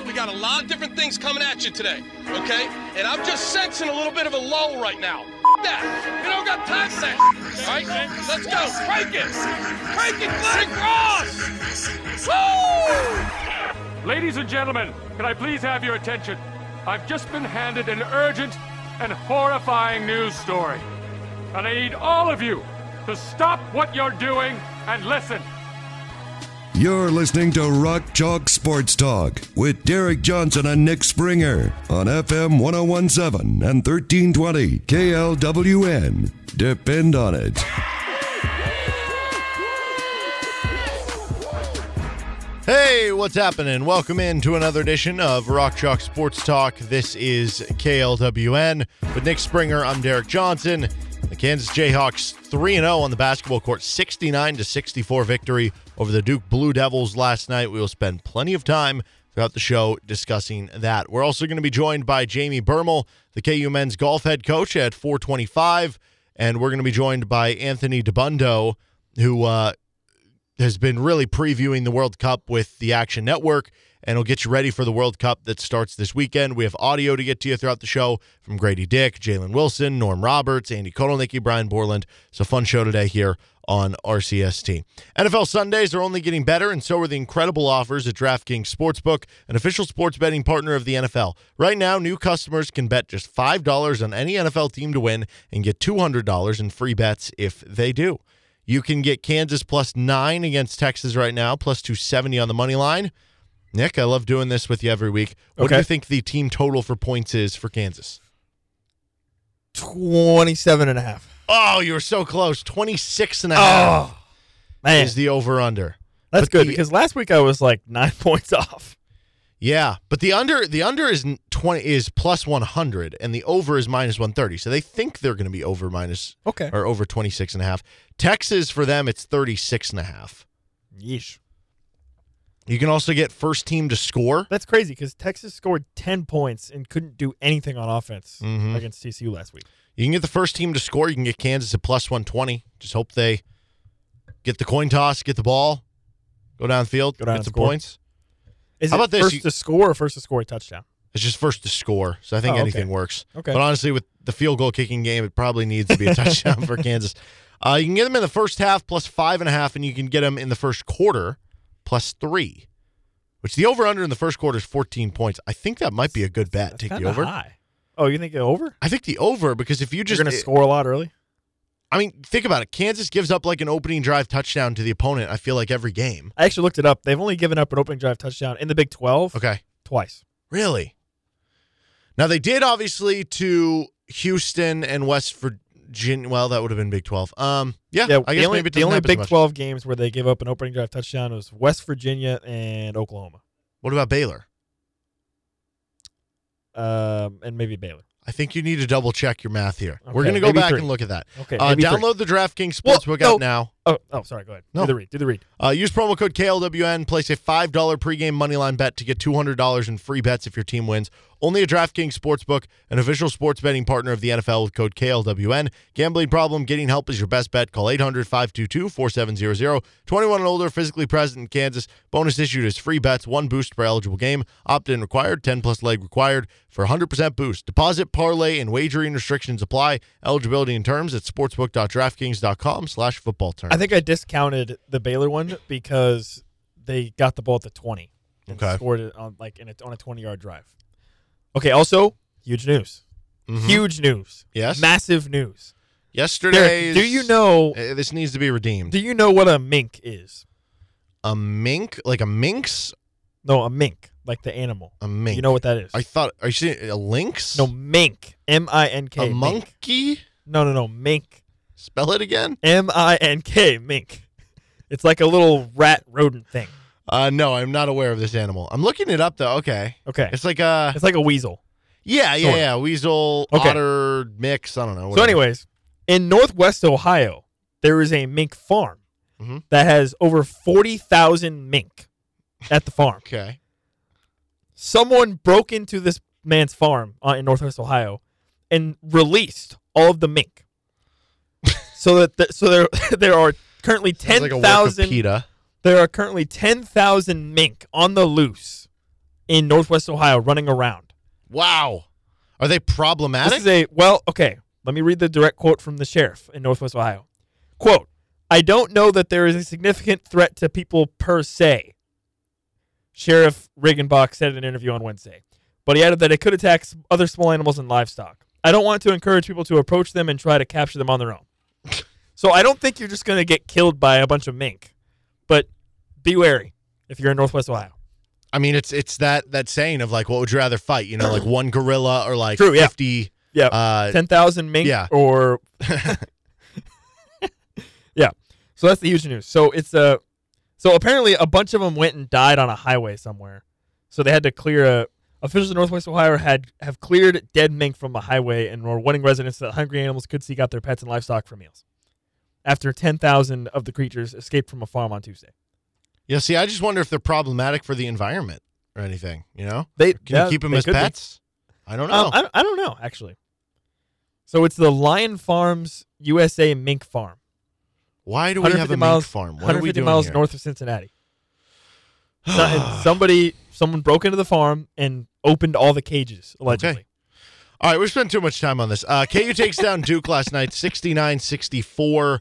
We got a lot of different things coming at you today, okay? And I'm just sensing a little bit of a lull right now. That. We don't got time for that. Right? Let's go. Crank it. Crank it, Glenn Cross. Woo! Ladies and gentlemen, can I please have your attention? I've just been handed an urgent and horrifying news story. And I need all of you to stop what you're doing and listen. You're listening to Rock Chalk Sports Talk with Derek Johnson and Nick Springer on FM 1017 and 1320 KLWN. Depend on it. Hey, what's happening? Welcome in to another edition of Rock Chalk Sports Talk. This is KLWN with Nick Springer. I'm Derek Johnson. The Kansas Jayhawks 3 0 on the basketball court, 69 to 64 victory over the Duke Blue Devils last night. We will spend plenty of time throughout the show discussing that. We're also going to be joined by Jamie Bermel, the KU men's golf head coach at 425, and we're going to be joined by Anthony Dabbundo, who uh, has been really previewing the World Cup with the Action Network and it'll get you ready for the World Cup that starts this weekend. We have audio to get to you throughout the show from Grady Dick, Jalen Wilson, Norm Roberts, Andy Kotelnicki, Brian Borland. It's a fun show today here on RCST. NFL Sundays are only getting better, and so are the incredible offers at DraftKings Sportsbook, an official sports betting partner of the NFL. Right now, new customers can bet just $5 on any NFL team to win and get $200 in free bets if they do. You can get Kansas plus nine against Texas right now, plus 270 on the money line. Nick, I love doing this with you every week. What do you think the team total for points is for Kansas? 27 and a half. Oh, you were so close. 26 and a oh, half Oh, man. is the over under. That's but good the- because last week I was like nine points off. Yeah, but the under the under is 20 is plus 100 and the over is minus 130. So they think they're going to be over minus Okay. or over 26 and a half. Texas for them it's 36 and a half. Yeesh. You can also get first team to score. That's crazy because Texas scored 10 points and couldn't do anything on offense Mhm. against TCU last week. You can get the first team to score. You can get Kansas at plus 120. Just hope they get the coin toss, get the ball, go downfield, Go down get some score. points. Is How it about this? first You- to score or first to score a touchdown? It's just first to score. So I think Oh, okay. anything works. Okay. But honestly, with the field goal kicking game, it probably needs to be a touchdown for Kansas. Uh, you can get them in the first half plus five and a half, and you can get them in the first quarter plus three, which the over under in the first quarter is 14 points. I think that might be a good bet. That's Take the over. high. Oh, you think it over? I think the over because if you just, You're going to score a lot early? I mean, think about it. Kansas gives up like an opening drive touchdown to the opponent. I feel like every game. I actually looked it up. They've only given up an opening drive touchdown in the Big 12 Okay. twice. Really? Now they did obviously to Houston and West Virginia. Well, that would have been Big Twelve. Um, yeah, Yeah, I guess the only, maybe the only Big 12 games where they gave up an opening drive touchdown was West Virginia and Oklahoma, What about Baylor? um, and maybe Baylor. I think you need to double check your math here. We're going to go back three. and look at that. Okay, Uh, maybe three. download the DraftKings Well, Sportsbook no. app now. Oh, oh, sorry. Go ahead. No. Do the read. Do the read. Uh, use promo code KLWN. Place a $5 pregame moneyline bet to get $200 in free bets if your team wins. Only a DraftKings Sportsbook, an official sports betting partner of the NFL with code KLWN. Gambling problem, getting help is your best bet. Call 800 522 4700. 21 and older, physically present in Kansas. Bonus issued is free bets, one boost per eligible game. Opt in required, 10 plus leg required for 100% boost. Deposit, parlay, and wagering restrictions apply. Eligibility and terms at sportsbook.draftkings.com slash football term. I think I discounted the Baylor one because they got the ball at the 20 and Okay. scored it on like in a, on a 20 yard drive. Okay. Also, huge news. Mhm. Huge news. Yes. Massive news. Yesterday. Do you know? Uh, this needs to be redeemed. Do you know what a mink is? a mink, like a minx, No, a mink, like the animal. a mink. You know what that is? I thought. Are you saying a lynx? no, mink. M I N K. a mink. monkey. No, no, no. Mink. Spell it again. M I N K. Mink. It's like a little rat rodent thing. Uh, no, I'm not aware of this animal. I'm looking it up though. Okay, Okay. it's like a It's like a weasel. yeah, yeah, Sort of. yeah. Weasel, Okay. otter mix. I don't know. So, whatever. anyways, in Northwest Ohio, there is a mink farm Mhm. that has over 40,000 mink at the farm. okay. Someone broke into this man's farm uh, in Northwest Ohio and released all of the mink. so that the, so there there are currently Sounds like a 10,000 Wikipedia. There are currently 10,000 mink on the loose in Northwest Ohio running around. Wow. Are they problematic? This is a well, okay. Let me read the direct quote from the sheriff in Northwest Ohio. Quote: I don't know that there is a significant threat to people per se. Sheriff Riggenbach said in an interview on Wednesday, but he added that it could attack other small animals and livestock. I don't want to encourage people to approach them and try to capture them on their own. so I don't think you're just going to get killed by a bunch of mink, but be wary if you're in Northwest Ohio. I mean, it's it's that that saying of like, what would you rather fight? You know, like one gorilla or like True, yeah. fifty. Yeah, Uh, ten thousand mink yeah. or yeah. So that's the huge news. So it's a so apparently a bunch of them went and died on a highway somewhere. So they had to clear a officials in Northwest Ohio had have cleared dead mink from a highway and were warning residents that hungry animals could seek out their pets and livestock for meals. After ten thousand of the creatures escaped from a farm on Tuesday. yeah. See, I just wonder if they're problematic for the environment or anything. You know, They can you keep them as could be. pets? I don't know. Um, I, don't- I don't know actually. So it's the Lion Farms USA Mink Farm. Why do we have a 150 mink miles, farm? What are we 150 doing miles here? north of Cincinnati. So- somebody, someone broke into the farm and opened all the cages allegedly. All right, we spent too much time on this. Uh, KU takes down Duke last night, 69-64.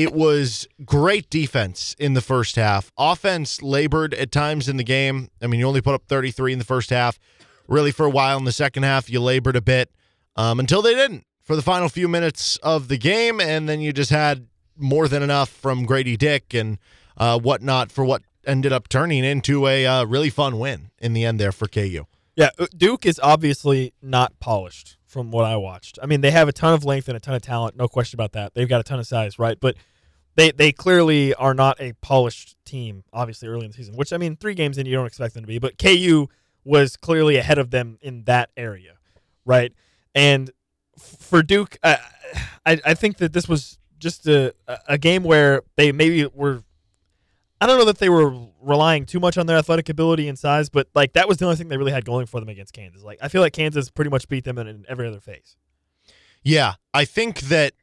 It was great defense in the first half. Offense labored at times in the game. I mean, you only put up 33 in the first half. Really, for a while in the second half, you labored a bit um, until they didn't for the final few minutes of the game, and then you just had more than enough from Grady Dick and uh, whatnot for what ended up turning into a uh, really fun win in the end there for KU. Yeah, Duke is obviously not polished from what I watched. I mean, they have a ton of length and a ton of talent, no question about that. They've got a ton of size, right? But they they clearly are not a polished team. Obviously, early in the season, which I mean, three games in, you don't expect them to be. But KU was clearly ahead of them in that area, right? And for Duke, I I, I think that this was just a a game where they maybe were. I don't know that they were relying too much on their athletic ability and size, but like that was the only thing they really had going for them against Kansas. Like I feel like Kansas pretty much beat them in, in every other phase. Yeah, I think that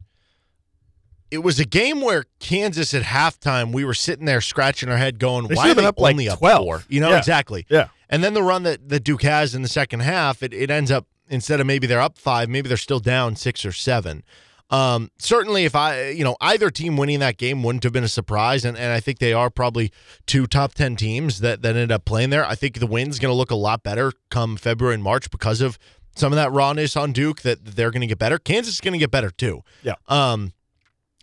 it was a game where Kansas at halftime we were sitting there scratching our head, going, They "Why are they up, like, only up 12. four? You know Yeah. exactly. Yeah. And then the run that that Duke has in the second half, it, it ends up instead of maybe they're up five, maybe they're still down six or seven. Um, certainly, if I, you know, either team winning that game wouldn't have been a surprise, and, and I think they are probably two top ten teams that that ended up playing there. I think the win's going to look a lot better come February and March because of some of that rawness on Duke. That they're going to get better. Kansas is going to get better too. Yeah. Um,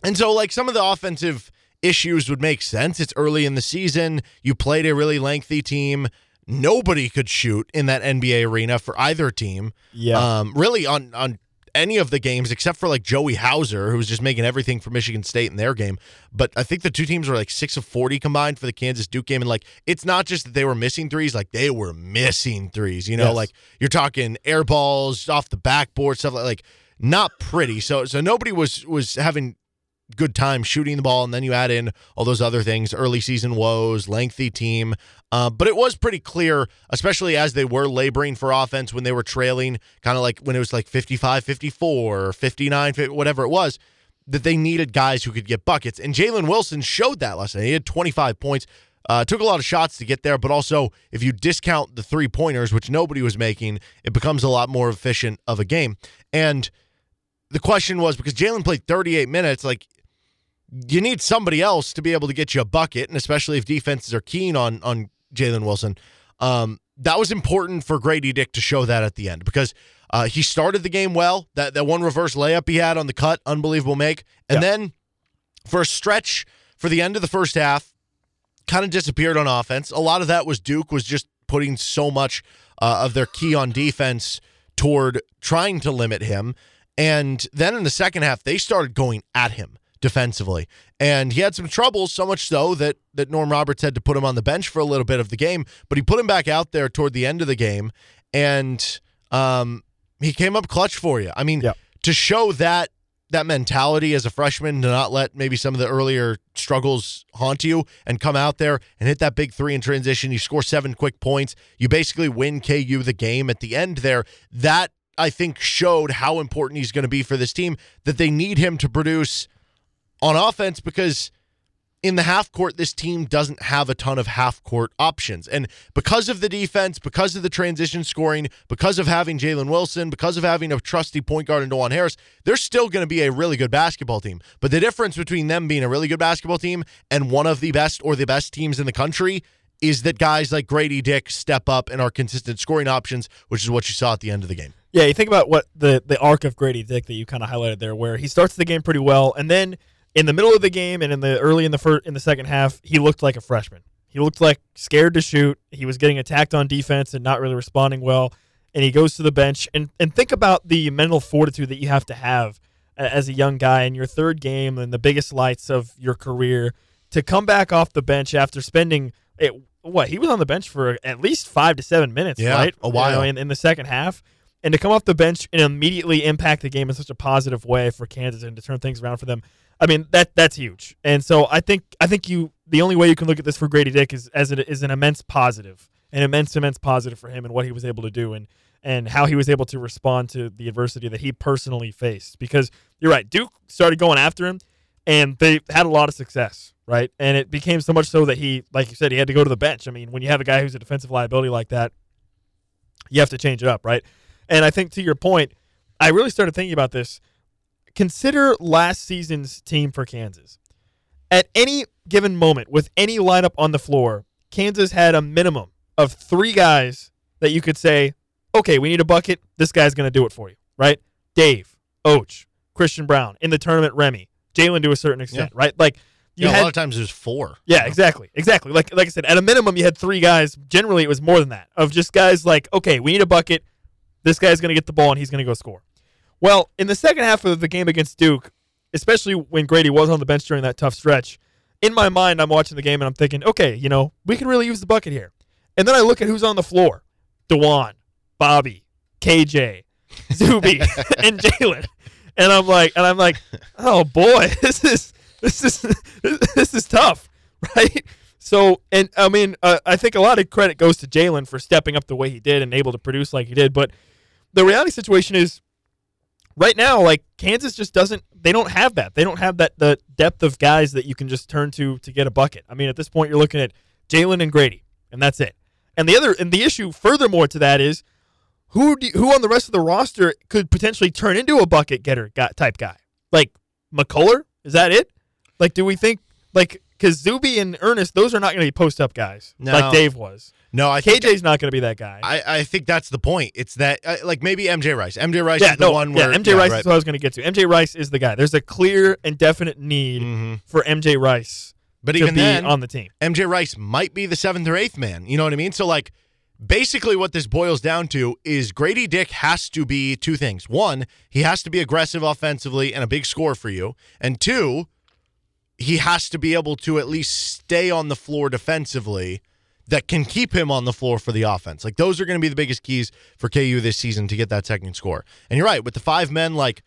and so like some of the offensive issues would make sense. It's early in the season. You played a really lengthy team. Nobody could shoot in that NBA arena for either team. Yeah. Um, really on on any of the games except for like Joey Hauser, who was just making everything for Michigan State in their game. But I think the two teams were like six of forty combined for the Kansas Duke game, and like it's not just that they were missing threes, like they were missing threes. You know, Yes. like you're talking air balls off the backboard, stuff like like not pretty. So so nobody was was having good time shooting the ball, and then you add in all those other things, early season woes, lengthy team. Uh, but it was pretty clear, especially as they were laboring for offense when they were trailing, kind of like when it was like 55 54 or 59, 50, whatever it was, that they needed guys who could get buckets. And Jalen Wilson showed that last night. He had 25 points. Uh, took a lot of shots to get there, but also if you discount the three pointers, which nobody was making, it becomes a lot more efficient of a game. And the question was because Jalen played 38 minutes, like you need somebody else to be able to get you a bucket, and especially if defenses are keen on on Jalen Wilson. Um, that was important for Grady Dick to show that at the end because uh, he started the game well. That that one reverse layup he had on the cut, unbelievable make, and Yeah. then for a stretch for the end of the first half, kind of disappeared on offense. A lot of that was Duke was just putting so much uh, of their key on defense toward trying to limit him. And then in the second half, they started going at him defensively. And he had some troubles, so much so that that Norm Roberts had to put him on the bench for a little bit of the game. But he put him back out there toward the end of the game, and um, he came up clutch for you. I mean, Yep. to show that that mentality as a freshman to not let maybe some of the earlier struggles haunt you and come out there and hit that big three in transition. You score seven quick points. You basically win KU the game at the end there. That I think showed how important he's going to be for this team that they need him to produce on offense because in the half court, this team doesn't have a ton of half court options. And because of the defense, because of the transition scoring, because of having Jalen Wilson, because of having a trusty point guard in Dajuan Harris, they're still going to be a really good basketball team. But the difference between them being a really good basketball team and one of the best or the best teams in the country is that guys like Grady Dick step up and are consistent scoring options, which is what you saw at the end of the game. Yeah, you think about what the the arc of Grady Dick that you kind of highlighted there, where he starts the game pretty well, and then in the middle of the game and in the early in the first in the second half, he looked like a freshman. He looked like scared to shoot. He was getting attacked on defense and not really responding well. And he goes to the bench and and think about the mental fortitude that you have to have as a young guy in your third game and the biggest lights of your career to come back off the bench after spending it. What he was on the bench for at least five to seven minutes, Yeah, right? a while. You know, in, in the second half, and to come off the bench and immediately impact the game in such a positive way for Kansas and to turn things around for them. I mean that that's huge. And so I think I think you the only way you can look at this for Grady Dick is as it is an immense positive, an immense immense positive for him and what he was able to do and and how he was able to respond to the adversity that he personally faced. Because you're right, Duke started going after him, and they had a lot of success, right? And it became so much so that he, like you said, he had to go to the bench. I mean, when you have a guy who's a defensive liability like that, you have to change it up, right? And I think to your point, I really started thinking about this. Consider last season's team for Kansas. At any given moment, with any lineup on the floor, Kansas had a minimum of three guys that you could say, okay, we need a bucket. This guy's going to do it for you, right? Dave, Oach, Christian Braun, in the tournament, Remy, Jalen to a certain extent, right? Like, you Yeah, had a lot of times there's four. yeah, exactly, exactly. Like like I said, at a minimum, you had three guys. Generally, it was more than that. Of just guys like, okay, we need a bucket. This guy's going to get the ball and he's going to go score. Well, in the second half of the game against Duke, especially when Grady was on the bench during that tough stretch, in my mind, I'm watching the game and I'm thinking, okay, you know, we can really use the bucket here. And then I look at who's on the floor: Dajuan, Bobby, KJ, Zuby, and Jalen. And I'm like, and I'm like, oh boy, this is this is this is tough, right? So, and I mean, uh, I think a lot of credit goes to Jalen for stepping up the way he did and able to produce like he did. But the reality situation is, right now, like Kansas just doesn't. They don't have that. They don't have that the depth of guys that you can just turn to to get a bucket. I mean, at this point, you're looking at Jalen and Grady, and that's it. And the other, and the issue, furthermore to that, is who do, who on the rest of the roster could potentially turn into a bucket getter type guy? Like McCullar? Is that it? Like, do we think like because Zuby and Ernest, those are not going to be post up guys No. like Dave was. No, I think KJ's not going to be that guy. I, I think that's the point. It's that uh, like maybe MJ Rice. MJ Rice yeah, is the no, one where yeah, MJ yeah, Rice right. is what I was going to get to. MJ Rice is the guy. There's a clear and definite need Mhm. for MJ Rice But to even be then, on the team. MJ Rice might be the seventh or eighth man. You know what I mean? So like basically what this boils down to is Grady Dick has to be two things. One, he has to be aggressive offensively and a big score for you. And two, he has to be able to at least stay on the floor defensively that can keep him on the floor for the offense. Like those are going to be the biggest keys for KU this season to get that second score. And you're right, with the five men like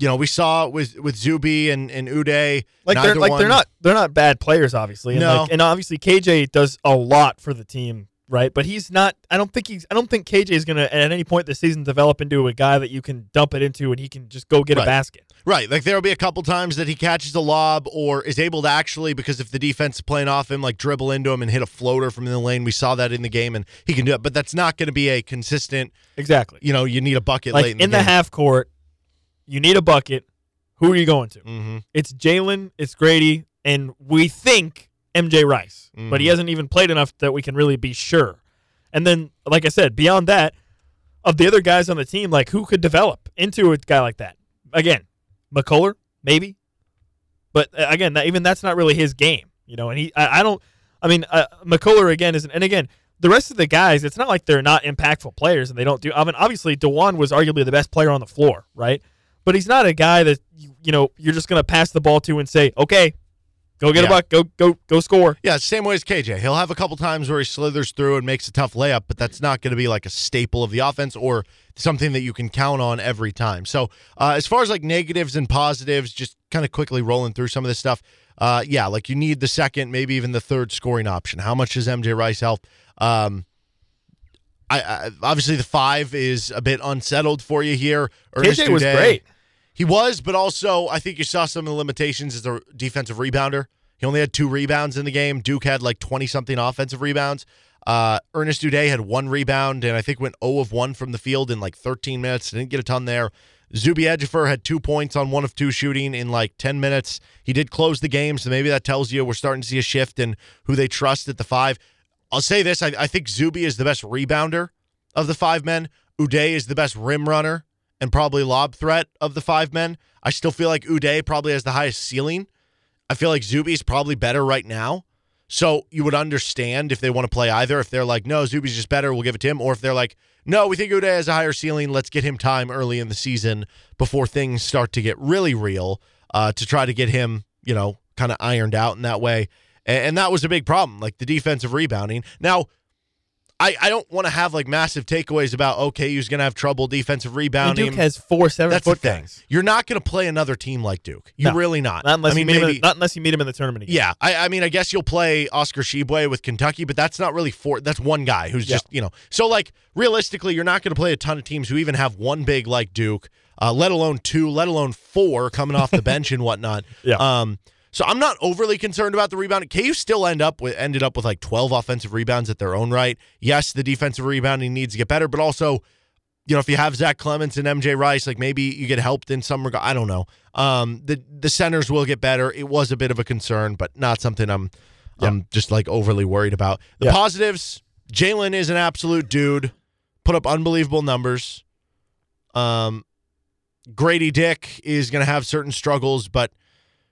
you know, we saw with with Zuby and and Udeh, Like they're like one- they're not they're not bad players, obviously. And No. like, and obviously KJ does a lot for the team, right? But he's not. I don't think he's. I don't think KJ is gonna at any point this season develop into a guy that you can dump it into and he can just go get Right. a basket. Right. Like there'll be a couple times that he catches a lob or is able to actually, because if the defense is playing off him, like dribble into him and hit a floater from the lane. We saw that in the game and he can do it. But that's not going to be a consistent, Exactly. you know, you need a bucket Like late in, in the, the half court, you need a bucket. Who are you going to? Mhm. It's Jalen, it's Grady, and we think MJ Rice, but he Mhm. hasn't even played enough that we can really be sure. And then, like I said, beyond that, of the other guys on the team, like who could develop into a guy like that? Again, McCullar, maybe, but uh, again, that, even that's not really his game, you know. And he, I, I don't, I mean, uh, McCullar again isn't, and again, the rest of the guys, it's not like they're not impactful players and they don't do. I mean, obviously, Dajuan was arguably the best player on the floor, right? But he's not a guy that you, you know you're just going to pass the ball to and say, okay, go get Yeah. a buck, go go go score. Yeah, same way as KJ. He'll have a couple times where he slithers through and makes a tough layup, but that's not going to be like a staple of the offense or something that you can count on every time. So, uh, as far as like negatives and positives, just kind of quickly rolling through some of this stuff. Uh, yeah, like you need the second, maybe even the third scoring option. How much does MJ Rice help? Um, I, I obviously the five is a bit unsettled for you here. Ernest KJ was Udeh- great. He was, but also I think you saw some of the limitations as a defensive rebounder. He only had two rebounds in the game. Duke had like 20 something offensive rebounds. Uh, Ernest Udeh had one rebound and I think went 0 of 1 from the field in like 13 minutes. Didn't get a ton there. Zuby Ejiofor had two points on one of two shooting in like 10 minutes. He did close the game, so maybe that tells you we're starting to see a shift in who they trust at the five. I'll say this I, I think Zuby is the best rebounder of the five men. Udeh is the best rim runner and probably lob threat of the five men. I still feel like Udeh probably has the highest ceiling. I feel like Zuby is probably better right now. So you would understand if they want to play either. If they're like, no, Zuby's just better, we'll give it to him. Or if they're like, no, we think Udeh has a higher ceiling. Let's get him time early in the season before things start to get really real uh, to try to get him, you know, kind of ironed out in that way. And, and that was a big problem, like the defensive rebounding. Now, I, I don't want to have like massive takeaways about okay, who's going to have trouble defensive rebounding. Duke has four seven That's foot the thing. guys. You're not going to play another team like Duke. You're No. really not. Not unless I mean, you meet him maybe in, not unless you meet him in the tournament again. yeah, I, I mean, I guess you'll play Oscar Tshiebwe with Kentucky, but that's not really four. That's one guy who's Yeah. just you know. So like realistically, you're not going to play a ton of teams who even have one big like Duke, uh, let alone two, let alone four coming off the bench and whatnot. Yeah. Um. So I'm not overly concerned about the rebounding. KU still end up with ended up with like 12 offensive rebounds at their own right. Yes, the defensive rebounding needs to get better, but also you know, if you have Zach Clemence and MJ Rice, like maybe you get helped in some regard. I don't know. Um, the the centers will get better. It was a bit of a concern, but not something I'm I'm just like overly worried about. The Yeah. positives: Jalen is an absolute dude. Put up unbelievable numbers. Um, Grady Dick is going to have certain struggles, but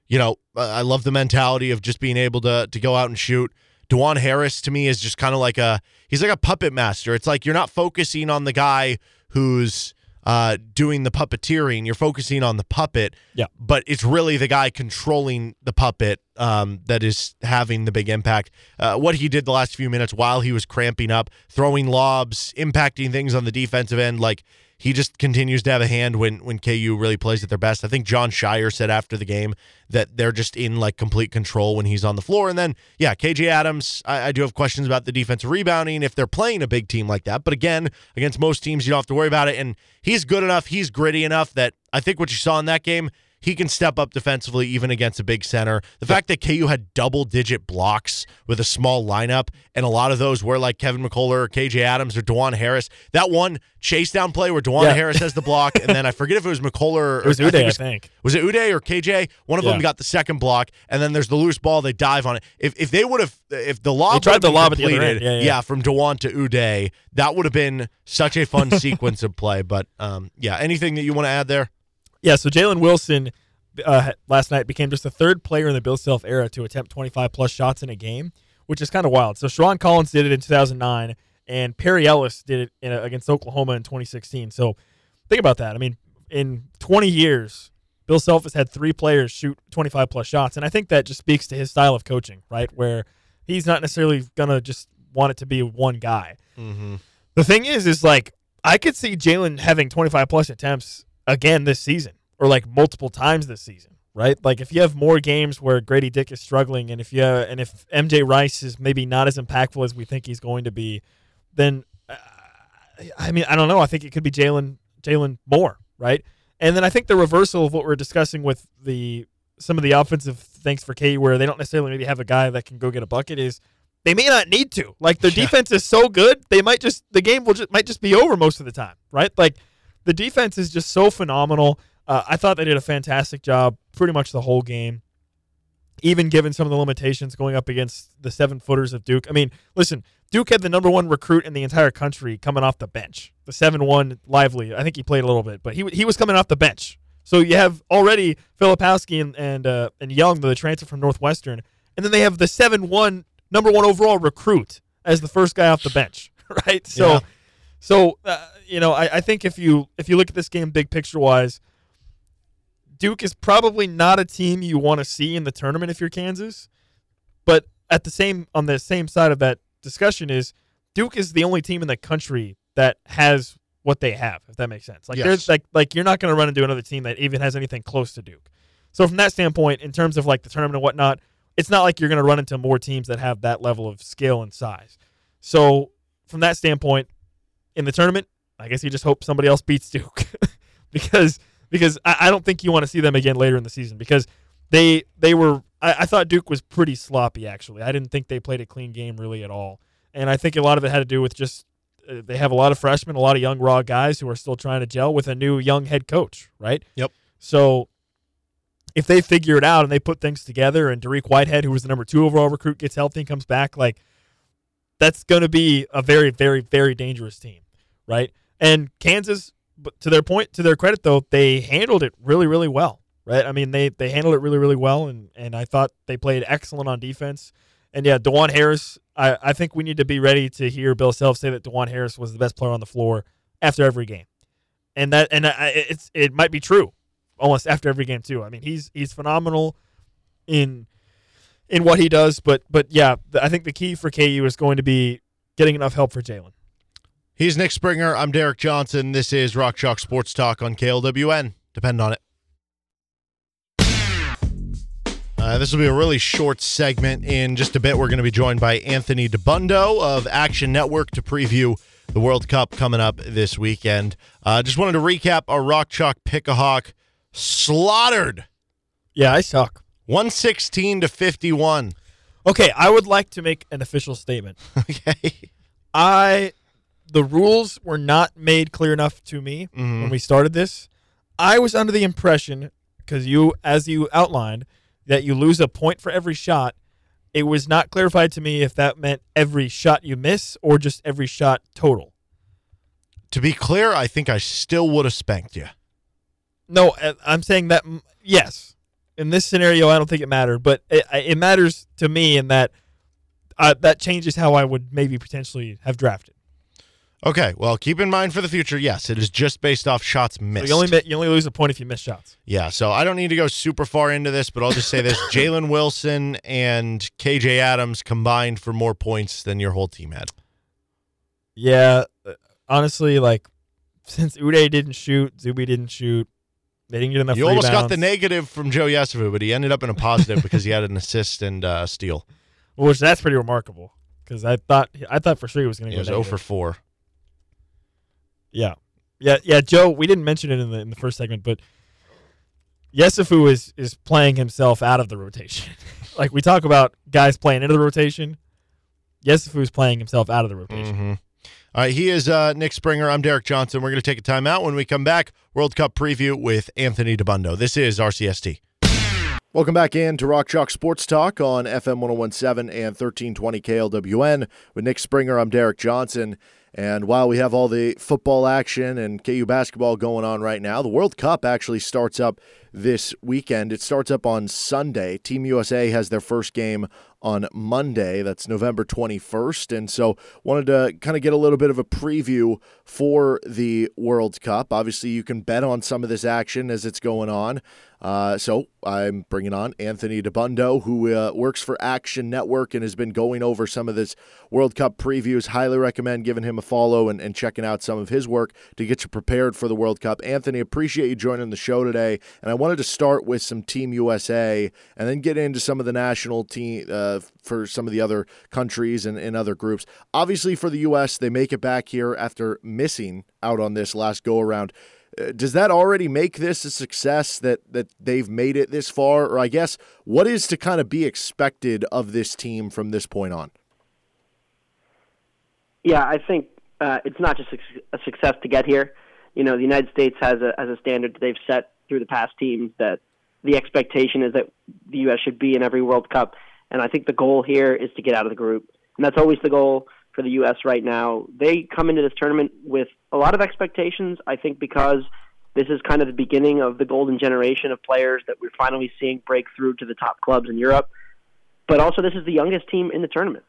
you know, uh, I love the mentality of just being able to to go out and shoot. Dajuan Harris to me is just kind of like a he's like a puppet master. It's like you're not focusing on the guy who's uh, doing the puppeteering. You're focusing on the puppet. Yeah. But it's really the guy controlling the puppet um, that is having the big impact. Uh, what he did the last few minutes while he was cramping up, throwing lobs, impacting things on the defensive end, like he just continues to have a hand when when KU really plays at their best. I think Jon Scheyer said after the game that they're just in like complete control when he's on the floor. And then yeah, KJ Adams, I, I do have questions about the defensive rebounding if they're playing a big team like that. But again, against most teams, you don't have to worry about it. And he's good enough, he's gritty enough that I think what you saw in that game. He can step up defensively even against a big center. The fact that KU had double digit blocks with a small lineup, and a lot of those were like Kevin McCullar or KJ Adams or Dajuan Harris. That one chase down play where Dajuan Yeah. Harris has the block, and then I forget if it was McCullar or It was Udeh, I was- think. was it Udeh or KJ? One of them got the second block, and then there's the loose ball. They dive on it. If if they would have, if the lob They tried the lob at the other completed. Yeah, yeah. from Dajuan to Udeh, that would have been such a fun sequence of play. But um, yeah, anything that you want to add there? Yeah, so Jalen Wilson uh, last night became just the third player in the Bill Self era to attempt 25 plus shots in a game, which is kind of wild. So Sherron Collins did it in 2009, and Perry Ellis did it in a, against Oklahoma in 2016. So think about that. I mean, in 20 years, Bill Self has had three players shoot 25 plus shots, and I think that just speaks to his style of coaching, right? Where he's not necessarily gonna just want it to be one guy. Mm-hmm. The thing is, is like I could see Jalen having 25 plus attempts again this season, or like multiple times this season, right? Like if you have more games where Grady Dick is struggling, and if you have, and if MJ Rice is maybe not as impactful as we think he's going to be, then uh, I mean I don't know. I think it could be Jalen Jalen Moore, right? And then I think the reversal of what we're discussing with the some of the offensive things for KU, where they don't necessarily maybe have a guy that can go get a bucket, is they may not need to. Like their Yeah. defense is so good, they might just the game will just might just be over most of the time, right? Like the defense is just so phenomenal. Uh, I thought they did a fantastic job pretty much the whole game, even given some of the limitations going up against the seven footers of Duke. I mean, listen, Duke had the number one recruit in the entire country coming off the bench, the seven one Lively. I think he played a little bit, but he he was coming off the bench. So you have already Filipowski and and, uh, and Young, the transfer from Northwestern, and then they have the seven one number one overall recruit as the first guy off the bench, right? So, Yeah. so uh, you know, I, I think if you if you look at this game big picture wise, Duke is probably not a team you want to see in the tournament if you're Kansas. But at the same on the same side of that discussion is Duke is the only team in the country that has what they have, if that makes sense. Like Yes. there's like like you're not going to run into another team that even has anything close to Duke. So from that standpoint, in terms of like the tournament and whatnot, it's not like you're going to run into more teams that have that level of skill and size. So from that standpoint, in the tournament, I guess you just hope somebody else beats Duke because because I, I don't think you want to see them again later in the season because they they were I, I thought Duke was pretty sloppy. Actually, I didn't think they played a clean game really at all, and I think a lot of it had to do with just uh, they have a lot of freshmen, a lot of young raw guys who are still trying to gel with a new young head coach, right? Yep. So if they figure it out and they put things together, and Dariq Whitehead, who was the number two overall recruit, gets healthy and comes back, like that's going to be a very, very, very dangerous team, right? And Kansas, but to their point, to their credit though, they handled it really, really well, right? I mean, they they handled it really, really well, and and I thought they played excellent on defense. And yeah, Dajuan Harris, I, I think we need to be ready to hear Bill Self say that Dajuan Harris was the best player on the floor after every game, and that and I, it's it might be true almost after every game too. I mean, he's he's phenomenal in in what he does, but but yeah, I think the key for KU is going to be getting enough help for Jalen. He's Nick Springer. I'm Derek Johnson. This is Rock Chalk Sports Talk on KLWN. Depend on it. Uh, this will be a really short segment. In just a bit, we're going to be joined by Anthony Dabbundo of Action Network to preview the World Cup coming up this weekend. Uh, just wanted to recap our Rock Chalk Pick a Hawk slaughtered. Yeah, I suck. 116 to 51. Okay, I would like to make an official statement. Okay. I the rules were not made clear enough to me Mhm. when we started this. I was under the impression because you as you outlined that you lose a point for every shot. It was not clarified to me if that meant every shot you miss or just every shot total. To be clear, I think I still would have spanked you. No, I'm saying that yes. In this scenario, I don't think it mattered, but it, it matters to me in that uh, that changes how I would maybe potentially have drafted. Okay, well, keep in mind for the future, yes, it is just based off shots So missed. you only you only lose a point if you miss shots. yeah, so I don't need to go super far into this, but I'll just say this Jalen Wilson and KJ Adams combined for more points than your whole team had. Yeah, uh, honestly, like since Udeh didn't shoot, Zuby didn't shoot, they didn't get enough. you almost got the negative from Joe Yesufu, but he ended up in a positive because he had an assist and uh, steal. which that's pretty remarkable because I thought I thought for sure he was going He to was go 0 for 4. Yeah, yeah, yeah. Joe, we didn't mention it in the in the first segment, but Yesufu is is playing himself out of the rotation. like we talk about guys playing into the rotation, Yesufu is playing himself out of the rotation. hmm All right, he is uh, Nick Springer. I'm Derek Johnson. We're going to take a timeout. When we come back, World Cup preview with Anthony Dabbundo. This is RCST. Welcome back in to Rock Chalk Sports Talk on FM 1017 and 1320 KLWN with Nick Springer. I'm Derek Johnson. And while we have all the football action and KU basketball going on right now, the World Cup actually starts up this weekend. It starts up on Sunday. Team USA has their first game on Monday. That's November 21st. And so wanted to kind of get a little bit of a preview for the World Cup. Obviously, you can bet on some of this action as it's going on. Uh, so I'm bringing on Anthony Dabbundo, who uh, works for Action Network and has been going over some of this World Cup previews. Highly recommend giving him a follow and, and checking out some of his work to get you prepared for the World Cup. Anthony, appreciate you joining the show today. And I wanted to start with some Team USA and then get into some of the national team uh, for some of the other countries and, and other groups. Obviously, for the U.S., they make it back here after missing out on this last go around. Uh, does that already make this a success that that they've made it this far or i guess what is to kind of be expected of this team from this point on Yeah, I think uh, it's not just a success to get here. You know, the United States has a has a standard that they've set through the past teams that the expectation is that the U.S. should be in every World Cup, and I think the goal here is to get out of the group, and that's always the goal for the U.S. right now. They come into this tournament with a lot of expectations. I think because this is kind of the beginning of the golden generation of players that we're finally seeing break through to the top clubs in Europe. But also, this is the youngest team in the tournament.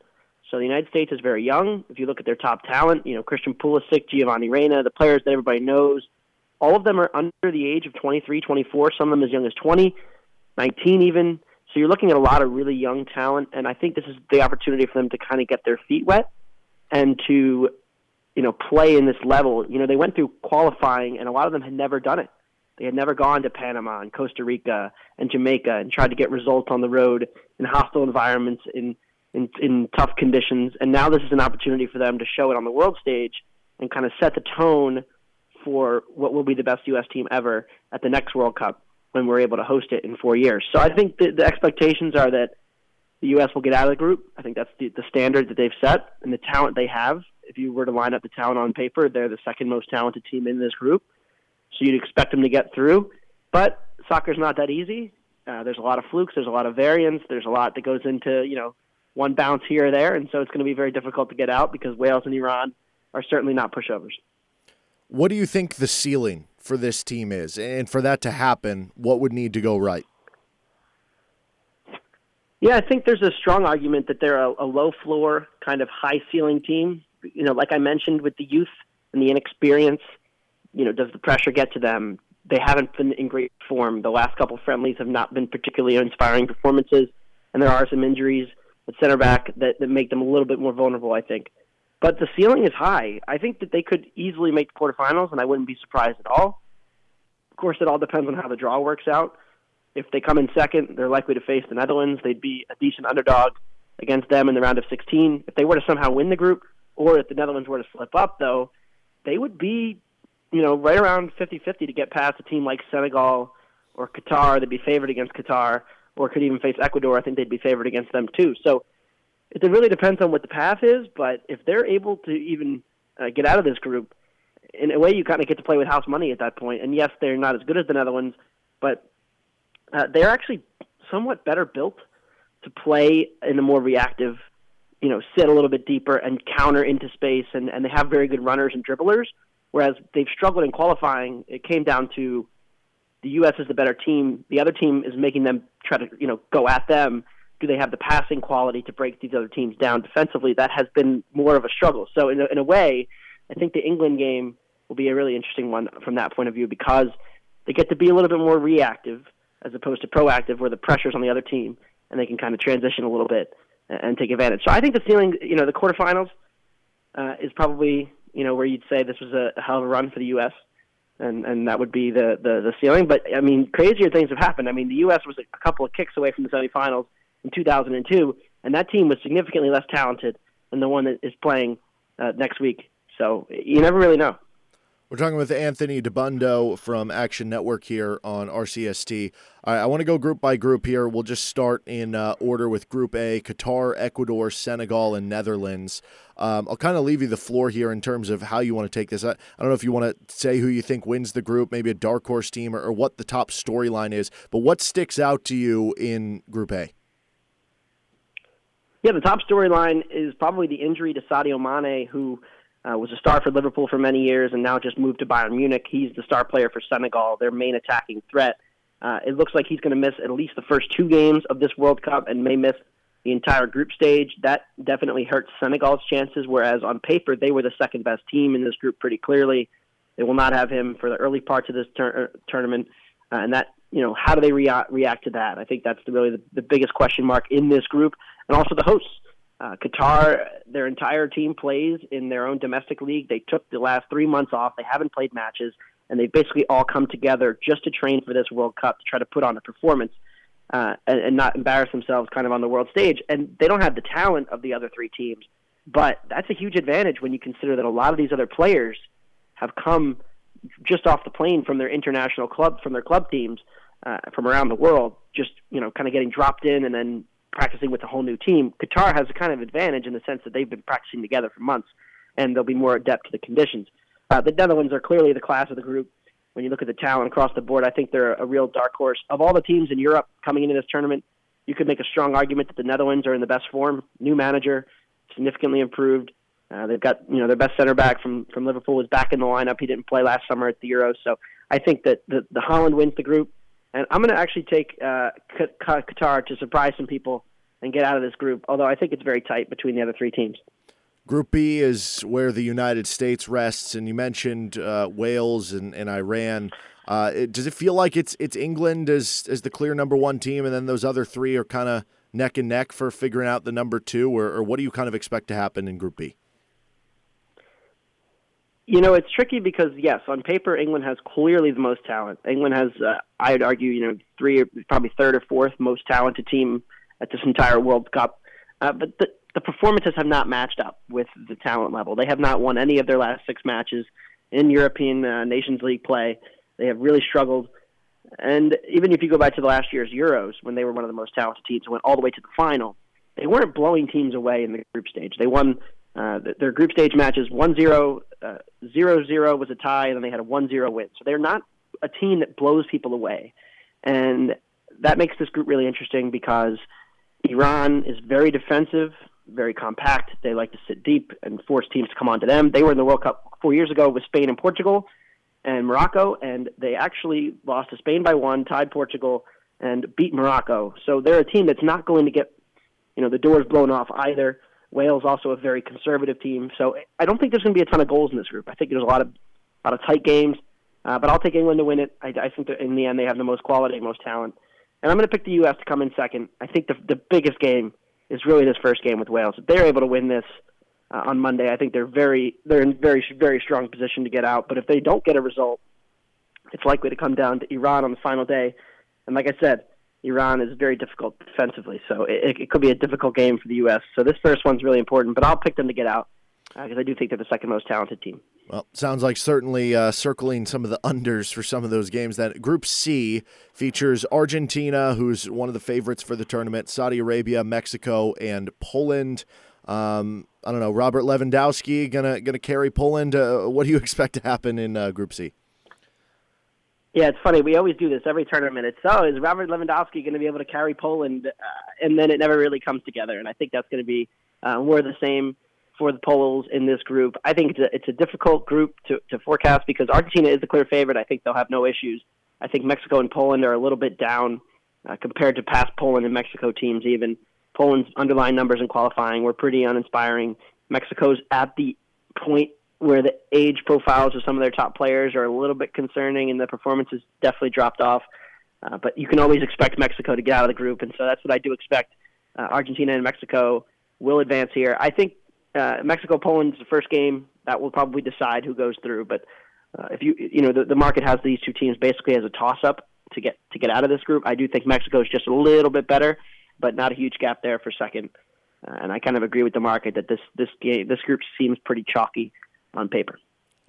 So the United States is very young. If you look at their top talent, you know Christian Pulisic, Giovanni Reyna, the players that everybody knows, all of them are under the age of 23, 24. Some of them as young as 20, 19 even. So you're looking at a lot of really young talent, and I think this is the opportunity for them to kind of get their feet wet and to, you know, play in this level. You know, they went through qualifying, and a lot of them had never done it. They had never gone to Panama and Costa Rica and Jamaica and tried to get results on the road in hostile environments in in, in tough conditions. And now this is an opportunity for them to show it on the world stage and kind of set the tone for what will be the best U.S. team ever at the next World Cup. when we're able to host it in four years. So I think the, the expectations are that the U.S. will get out of the group. I think that's the, the standard that they've set and the talent they have. If you were to line up the talent on paper, they're the second most talented team in this group. So you'd expect them to get through. But soccer's not that easy. Uh, there's a lot of flukes. There's a lot of variance. There's a lot that goes into you know one bounce here or there, and so it's going to be very difficult to get out because Wales and Iran are certainly not pushovers. What do you think the ceiling for this team is, and for that to happen, what would need to go right? Yeah, I think there's a strong argument that they're a, a low floor, kind of high ceiling team. You know, like I mentioned with the youth and the inexperience, you know, does the pressure get to them? They haven't been in great form. The last couple friendlies have not been particularly inspiring performances, and there are some injuries at center back that, that make them a little bit more vulnerable, I think. But the ceiling is high. I think that they could easily make the quarterfinals, and I wouldn't be surprised at all. Of course, it all depends on how the draw works out. If they come in second, they're likely to face the Netherlands. They'd be a decent underdog against them in the round of 16. If they were to somehow win the group, or if the Netherlands were to slip up, though, they would be, you know, right around 50-50 to get past a team like Senegal or Qatar. They'd be favored against Qatar, or could even face Ecuador. I think they'd be favored against them too. So it really depends on what the path is. But if they're able to even uh, get out of this group, in a way, you kind of get to play with house money at that point. And yes, they're not as good as the Netherlands, but uh, they're actually somewhat better built to play in a more reactive, you know, sit a little bit deeper and counter into space, and, and they have very good runners and dribblers. Whereas they've struggled in qualifying, it came down to the U.S. is the better team. The other team is making them try to, you know, go at them. Do they have the passing quality to break these other teams down defensively? That has been more of a struggle. So in a, in a way, I think the England game will be a really interesting one from that point of view because they get to be a little bit more reactive as opposed to proactive, where the pressure's on the other team and they can kind of transition a little bit and, take advantage. So I think the ceiling, you know, the quarterfinals uh, is probably you know where you'd say this was a, a hell of a run for the U.S. And and that would be the, the the ceiling. But I mean, crazier things have happened. I mean, the U.S. was a couple of kicks away from the semifinals in 2002, and that team was significantly less talented than the one that is playing uh, next week. So you never really know. We're talking with Anthony Dabbundo from Action Network here on RCST. I want to go group by group here. We'll just start in uh, order with Group A Qatar, Ecuador, Senegal, and Netherlands. Um, I'll kind of leave you the floor here in terms of how you want to take this. I, I don't know if you want to say who you think wins the group, maybe a dark horse team, or, or what the top storyline is, but what sticks out to you in Group A? Yeah, the top storyline is probably the injury to Sadio Mane, who uh, was a star for Liverpool for many years and now just moved to Bayern Munich. He's the star player for Senegal, their main attacking threat. Uh, it looks like he's going to miss at least the first two games of this World Cup and may miss the entire group stage. That definitely hurts Senegal's chances, whereas on paper, they were the second best team in this group pretty clearly. They will not have him for the early parts of this tur- uh, tournament. Uh, and that, you know, how do they rea- react to that? I think that's the, really the, the biggest question mark in this group. And also the hosts. Uh, Qatar, their entire team plays in their own domestic league. They took the last three months off. They haven't played matches, and they've basically all come together just to train for this World Cup to try to put on a performance uh, and, and not embarrass themselves kind of on the world stage. And they don't have the talent of the other three teams, but that's a huge advantage when you consider that a lot of these other players have come just off the plane from their international club, from their club teams uh, from around the world, just you know, kind of getting dropped in and then practicing with a whole new team. Qatar has a kind of advantage in the sense that they've been practicing together for months, and they'll be more adept to the conditions. Uh, the Netherlands are clearly the class of the group. When you look at the talent across the board, I think they're a real dark horse. Of all the teams in Europe coming into this tournament, you could make a strong argument that the Netherlands are in the best form. New manager, significantly improved. Uh, they've got you know their best center back from from Liverpool was back in the lineup. He didn't play last summer at the Euros, so I think that the, the Holland wins the group. And I'm going to actually take uh, Qatar to surprise some people and get out of this group, although I think it's very tight between the other three teams. Group B is where the United States rests, and you mentioned uh, Wales and, and Iran. Uh, it, does it feel like it's it's England as as the clear number one team, and then those other three are kind of neck and neck for figuring out the number two, or, or what do you kind of expect to happen in Group B? You know, it's tricky because yes, on paper, England has clearly the most talent. England has, uh, I'd argue, you know, three, probably third or fourth most talented team at this entire World Cup. Uh, but the, the performances have not matched up with the talent level. They have not won any of their last six matches in European uh, Nations League play. They have really struggled And even if you go back to the last year's Euros, when they were one of the most talented teams and went all the way to the final, they weren't blowing teams away in the group stage. They won uh, their group stage matches 1 0, uh, 0 0 was a tie, and then they had a 1 0 win. So they're not a team that blows people away. And that makes this group really interesting because Iran is very defensive, very compact. They like to sit deep and force teams to come onto them. They were in the World Cup four years ago with Spain and Portugal and Morocco, and they actually lost to Spain by one, tied Portugal, and beat Morocco. So they're a team that's not going to get, you know, the doors blown off either. Wales also a very conservative team, so I don't think there's going to be a ton of goals in this group. I think there's a lot of, a lot of tight games, uh, but I'll take England to win it. I, I think that in the end they have the most quality, most talent, and I'm going to pick the U.S. to come in second. I think the the biggest game is really this first game with Wales. If they're able to win this, uh, on Monday. I think they're very they're in very very strong position to get out. But if they don't get a result, it's likely to come down to Iran on the final day. And like I said, Iran is very difficult defensively, so it, it could be a difficult game for the U.S. So this first one's really important. But I'll pick them to get out because uh, I do think they're the second most talented team. Well, sounds like certainly uh, circling some of the unders for some of those games. That Group C features Argentina, who's one of the favorites for the tournament, Saudi Arabia, Mexico, and Poland. Um, I don't know. Robert Lewandowski gonna gonna carry Poland. Uh, what do you expect to happen in uh, Group C? Yeah, it's funny. We always do this every tournament. It's oh, is Robert Lewandowski going to be able to carry Poland? Uh, and then it never really comes together. And I think that's going to be uh, more the same for the Poles in this group. I think it's a, it's a difficult group to, to forecast because Argentina is the clear favorite. I think they'll have no issues. I think Mexico and Poland are a little bit down uh, compared to past Poland and Mexico teams, even. Poland's underlying numbers in qualifying were pretty uninspiring. Mexico's at the point where the age profiles of some of their top players are a little bit concerning, and the performance has definitely dropped off. Uh, but you can always expect Mexico to get out of the group, and so that's what I do expect. Uh, Argentina and Mexico will advance here. I think uh, Mexico Poland's the first game that will probably decide who goes through. But uh, if you you know the, the market has these two teams basically as a toss up to get to get out of this group. I do think Mexico is just a little bit better but not a huge gap there for second. Uh, and I kind of agree with the market that this this game this group seems pretty chalky on paper.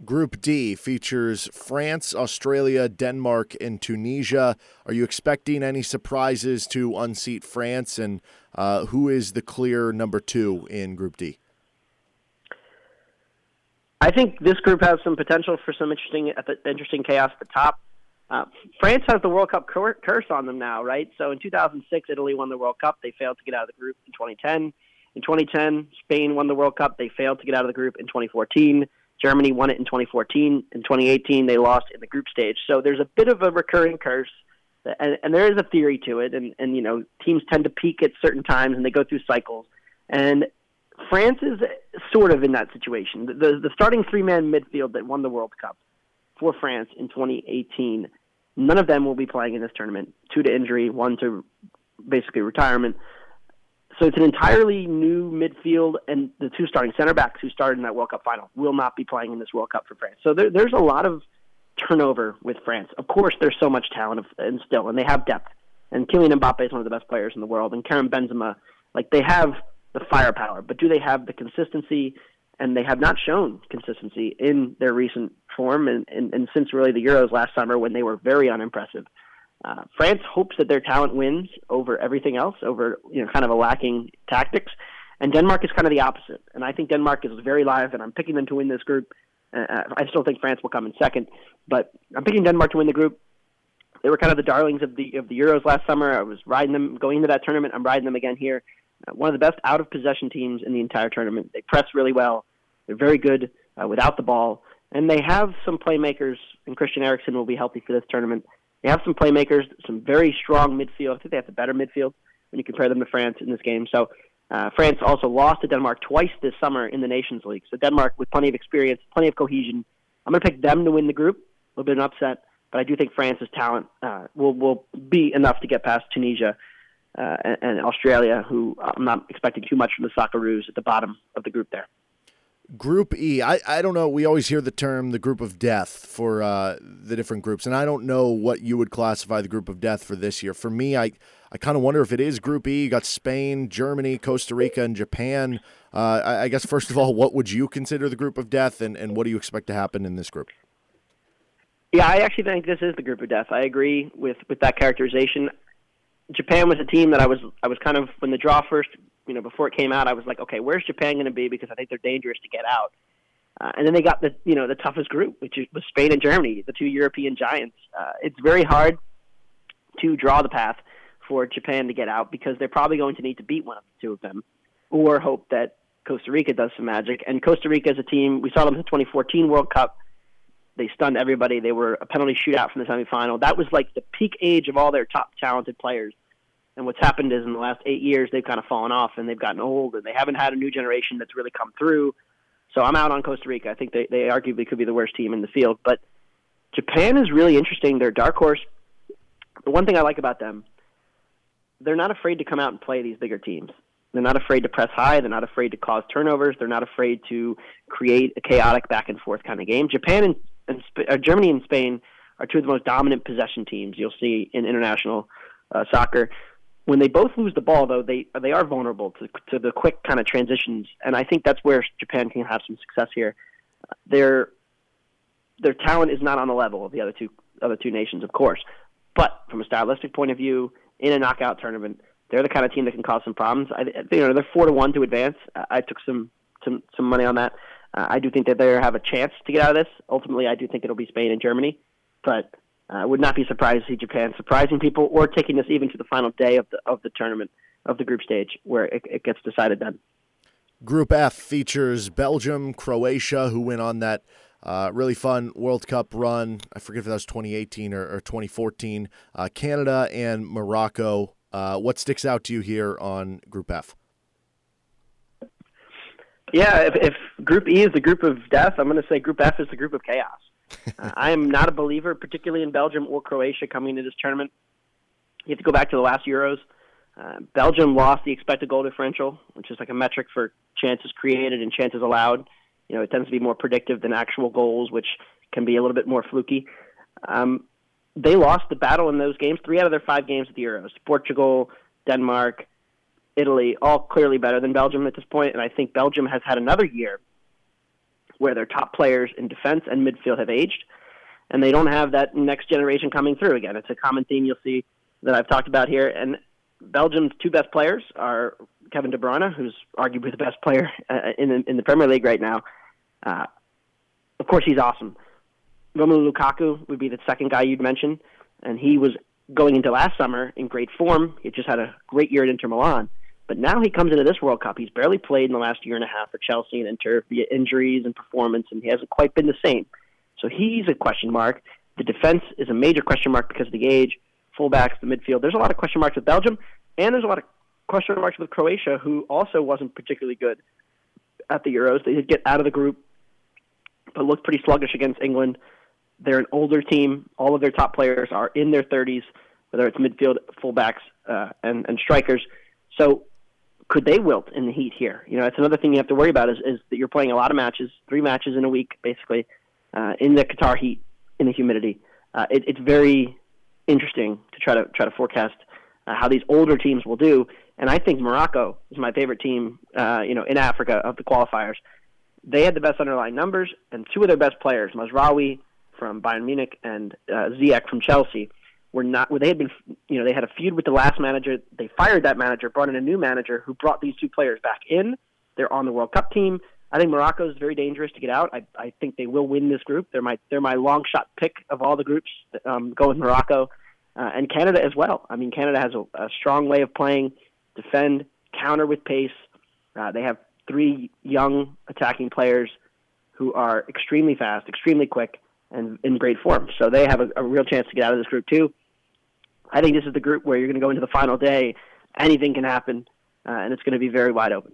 Group D features France, Australia, Denmark, and Tunisia. Are you expecting any surprises to unseat France? And uh, who is the clear number two in Group D? I think this group has some potential for some interesting interesting chaos at the top. Uh, France has the World Cup cur- curse on them now, right? So in 2006, Italy won the World Cup. They failed to get out of the group in 2010. In 2010, Spain won the World Cup. They failed to get out of the group in 2014. Germany won it in 2014. In 2018, they lost in the group stage. So there's a bit of a recurring curse, and, and there is a theory to it. And, and you know, teams tend to peak at certain times, and they go through cycles. And France is sort of in that situation. The, the, the starting three-man midfield that won the World Cup for France in 2018 None of them will be playing in this tournament. Two to injury, one to basically retirement. So it's an entirely new midfield, and the two starting center backs who started in that World Cup final will not be playing in this World Cup for France. So there, there's a lot of turnover with France. Of course, there's so much talent and still, and they have depth. And Kylian Mbappe is one of the best players in the world, and Karim Benzema, like they have the firepower, but do they have the consistency and they have not shown consistency in their recent form and, and, and since really the Euros last summer when they were very unimpressive. Uh, France hopes that their talent wins over everything else, over you know kind of a lacking tactics, and Denmark is kind of the opposite. And I think Denmark is very live, and I'm picking them to win this group. Uh, I still think France will come in second, but I'm picking Denmark to win the group. They were kind of the darlings of the of the Euros last summer. I was riding them going into that tournament. I'm riding them again here. Uh, one of the best out of possession teams in the entire tournament. They press really well. They're very good uh, without the ball, and they have some playmakers. And Christian Eriksen will be healthy for this tournament. They have some playmakers, some very strong midfield. I think they have the better midfield when you compare them to France in this game. So uh, France also lost to Denmark twice this summer in the Nations League. So Denmark, with plenty of experience, plenty of cohesion, I'm going to pick them to win the group. A little bit of an upset, but I do think France's talent uh, will will be enough to get past Tunisia uh, and, and Australia, who I'm not expecting too much from the Socceroos at the bottom of the group there. Group E, I, I don't know. We always hear the term the group of death for uh, the different groups, and I don't know what you would classify the group of death for this year. For me, I, I kind of wonder if it is Group E. You got Spain, Germany, Costa Rica, and Japan. Uh, I, I, guess, first of all, what would you consider the group of death, and, and what do you expect to happen in this group? Yeah, I actually think this is the group of death. I agree with with that characterization. Japan was a team that I was I was kind of when the draw first, you know, before it came out, I was like, okay, where's Japan going to be? Because I think they're dangerous to get out. Uh, and then they got the you know the toughest group, which was Spain and Germany, the two European giants. Uh, it's very hard to draw the path for Japan to get out because they're probably going to need to beat one of the two of them, or hope that Costa Rica does some magic. And Costa Rica is a team we saw them in the 2014 World Cup. They stunned everybody. They were a penalty shootout from the semifinal. That was like the peak age of all their top talented players. And what's happened is in the last eight years, they've kind of fallen off and they've gotten old and they haven't had a new generation that's really come through. So I'm out on Costa Rica. I think they, they arguably could be the worst team in the field. But Japan is really interesting. They're dark horse. The one thing I like about them, they're not afraid to come out and play these bigger teams. They're not afraid to press high. They're not afraid to cause turnovers. They're not afraid to create a chaotic back and forth kind of game. Japan and, and uh, Germany and Spain are two of the most dominant possession teams you'll see in international uh, soccer. When they both lose the ball, though, they they are vulnerable to to the quick kind of transitions, and I think that's where Japan can have some success here. Their their talent is not on the level of the other two other two nations, of course, but from a stylistic point of view, in a knockout tournament, they're the kind of team that can cause some problems. I, you know, they're four to one to advance. I took some some some money on that. Uh, I do think that they have a chance to get out of this. Ultimately, I do think it'll be Spain and Germany, but I uh, would not be surprised to see Japan surprising people or taking this even to the final day of the of the tournament of the group stage where it, it gets decided then. Group F features Belgium, Croatia, who went on that uh, really fun World Cup run. I forget if that was 2018 or, or 2014. Uh, Canada and Morocco uh, what sticks out to you here on Group F? Yeah, if, if Group E is the group of death, I'm going to say Group F is the group of chaos. uh, I am not a believer, particularly in Belgium or Croatia coming into this tournament. You have to go back to the last Euros. Uh, Belgium lost the expected goal differential, which is like a metric for chances created and chances allowed. You know, it tends to be more predictive than actual goals, which can be a little bit more fluky. Um, they lost the battle in those games. Three out of their five games at the Euros. Portugal, Denmark, Italy, all clearly better than Belgium at this point. And I think Belgium has had another year where their top players in defense and midfield have aged, and they don't have that next generation coming through again. It's a common theme you'll see that I've talked about here. And Belgium's two best players are Kevin De Bruyne, who's arguably the best player uh, in the, in the Premier League right now. Uh, of course, he's awesome. Romelu Lukaku would be the second guy you'd mention, and he was going into last summer in great form. He just had a great year at Inter Milan. But now he comes into this World Cup. He's barely played in the last year and a half for Chelsea and Inter via injuries and performance, and he hasn't quite been the same. So he's a question mark. The defense is a major question mark because of the age. Fullbacks, the midfield. There's a lot of question marks with Belgium, and there's a lot of question marks with Croatia, who also wasn't particularly good at the Euros. They did get out of the group, but looked pretty sluggish against England. They're an older team. All of their top players are in their 30s, whether it's midfield, fullbacks, uh, and, and strikers. So could they wilt in the heat here? You know, that's another thing you have to worry about is, is that you're playing a lot of matches, three matches in a week, basically, uh, in the Qatar heat, in the humidity. Uh, it, it's very interesting to try to try to forecast uh, how these older teams will do. And I think Morocco is my favorite team, uh, you know, in Africa of the qualifiers. They had the best underlying numbers, and two of their best players, Mazraoui from Bayern Munich and uh, Ziyech from Chelsea were not. Well, they had been, you know, they had a feud with the last manager. They fired that manager, brought in a new manager who brought these two players back in. They're on the World Cup team. I think Morocco is very dangerous to get out. I, I think they will win this group. They're my they're my long shot pick of all the groups. Um, go with Morocco uh, and Canada as well. I mean, Canada has a, a strong way of playing, defend, counter with pace. Uh, they have three young attacking players who are extremely fast, extremely quick, and in great form. So they have a, a real chance to get out of this group too. I think this is the group where you're going to go into the final day. Anything can happen, uh, and it's going to be very wide open.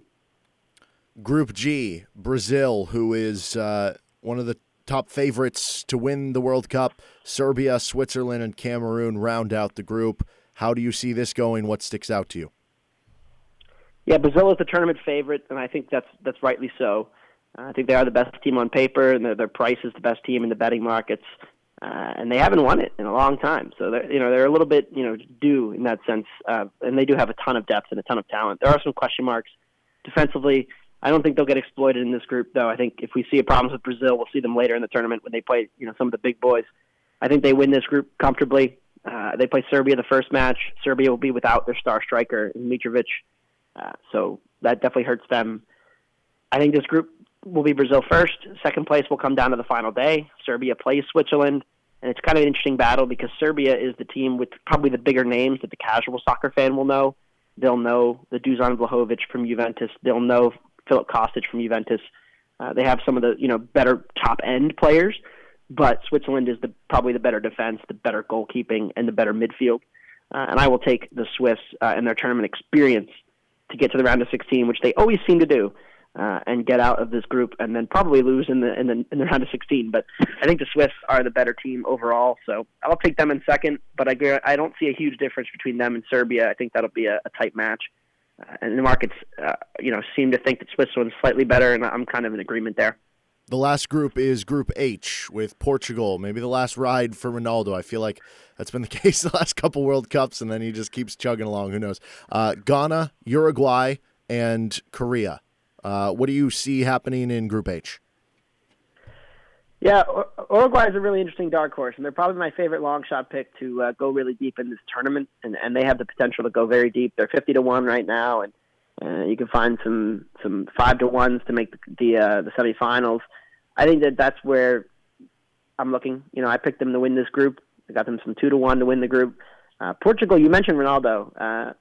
Group G, Brazil, who is uh, one of the top favorites to win the World Cup. Serbia, Switzerland, and Cameroon round out the group. How do you see this going? What sticks out to you? Yeah, Brazil is the tournament favorite, and I think that's that's rightly so. I think they are the best team on paper, and their, their price is the best team in the betting markets. Uh, and they haven't won it in a long time, so they're you know they're a little bit you know due in that sense, uh, and they do have a ton of depth and a ton of talent. There are some question marks defensively. I don't think they'll get exploited in this group, though. I think if we see problems with Brazil, we'll see them later in the tournament when they play you know some of the big boys. I think they win this group comfortably. Uh, they play Serbia the first match. Serbia will be without their star striker Mitrovic, uh, so that definitely hurts them. I think this group will be Brazil first. Second place will come down to the final day. Serbia plays Switzerland, and it's kind of an interesting battle because Serbia is the team with probably the bigger names that the casual soccer fan will know. They'll know the Dusan Vlahovic from Juventus. They'll know Filip Kostic from Juventus. Uh, they have some of the you know better top end players, but Switzerland is the probably the better defense, the better goalkeeping, and the better midfield. Uh, and I will take the Swiss uh, and their tournament experience to get to the round of 16, which they always seem to do, uh, and get out of this group, and then probably lose in the in the in the round of 16. But I think the Swiss are the better team overall, so I'll take them in second. But I I don't see a huge difference between them and Serbia. I think that'll be a, a tight match. Uh, and the markets, uh, you know, seem to think that Switzerland's slightly better, and I'm kind of in agreement there. The last group is Group H with Portugal. Maybe the last ride for Ronaldo. I feel like that's been the case the last couple World Cups, and then he just keeps chugging along. Who knows? Uh, Ghana, Uruguay, and Korea. Uh, what do you see happening in Group H? Yeah, Uruguay is a really interesting dark horse, and they're probably my favorite long shot pick to uh, go really deep in this tournament, and, and they have the potential to go very deep. They're fifty to one right now, and uh, you can find some some five to ones to make the the, uh, the semifinals. I think that that's where I'm looking. You know, I picked them to win this group. I got them some two to one to win the group. Uh, Portugal, you mentioned Ronaldo. Uh,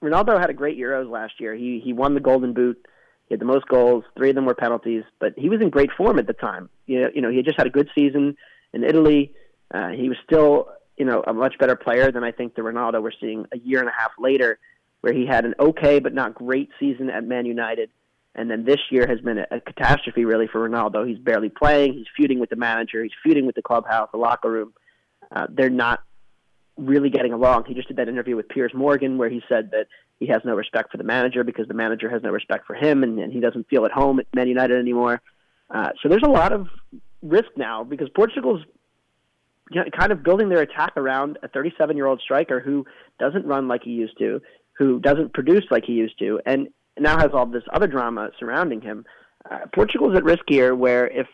Ronaldo had a great Euros last year. He he won the Golden Boot. He had the most goals. Three of them were penalties, but he was in great form at the time. You know, you know he had just had a good season in Italy. Uh, he was still, you know, a much better player than I think the Ronaldo we're seeing a year and a half later, where he had an okay but not great season at Man United, and then this year has been a, a catastrophe really for Ronaldo. He's barely playing. He's feuding with the manager. He's feuding with the clubhouse, the locker room. Uh, they're not really getting along. He just did that interview with Piers Morgan where he said that he has no respect for the manager because the manager has no respect for him, and, and he doesn't feel at home at Man United anymore. Uh, so there's a lot of risk now because Portugal's you know, kind of building their attack around a 37 year old striker who doesn't run like he used to, who doesn't produce like he used to, and now has all this other drama surrounding him. Uh, Portugal's at risk here, where if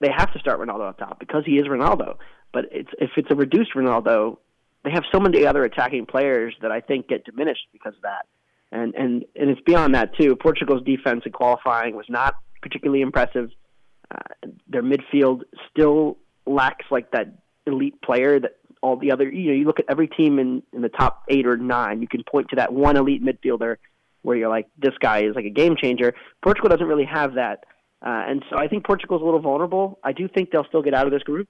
they have to start Ronaldo up top because he is Ronaldo, but it's if it's a reduced Ronaldo, they have so many other attacking players that I think get diminished because of that. And and and it's beyond that too. Portugal's defense in qualifying was not particularly impressive. Uh, their midfield still lacks like that elite player that all the other. You know, you look at every team in in the top eight or nine, you can point to that one elite midfielder where you're like, this guy is like a game changer. Portugal doesn't really have that. Uh, and so I think Portugal's a little vulnerable. I do think they'll still get out of this group.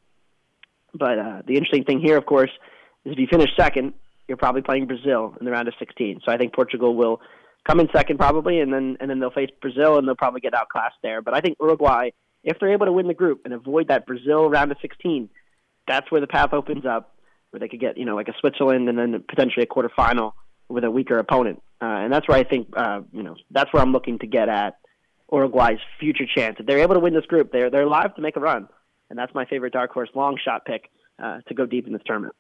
But uh, the interesting thing here, of course, is if you finish second, you're probably playing Brazil in the round of 16. So I think Portugal will come in second probably, and then and then they'll face Brazil, and they'll probably get outclassed there. But I think Uruguay, if they're able to win the group and avoid that Brazil round of 16, that's where the path opens up, where they could get you know like a Switzerland and then potentially a quarterfinal with a weaker opponent. Uh, and that's where I think uh, you know that's where I'm looking to get at Uruguay's future chance. If they're able to win this group, they're they're live to make a run, and that's my favorite dark horse long shot pick uh, to go deep in this tournament.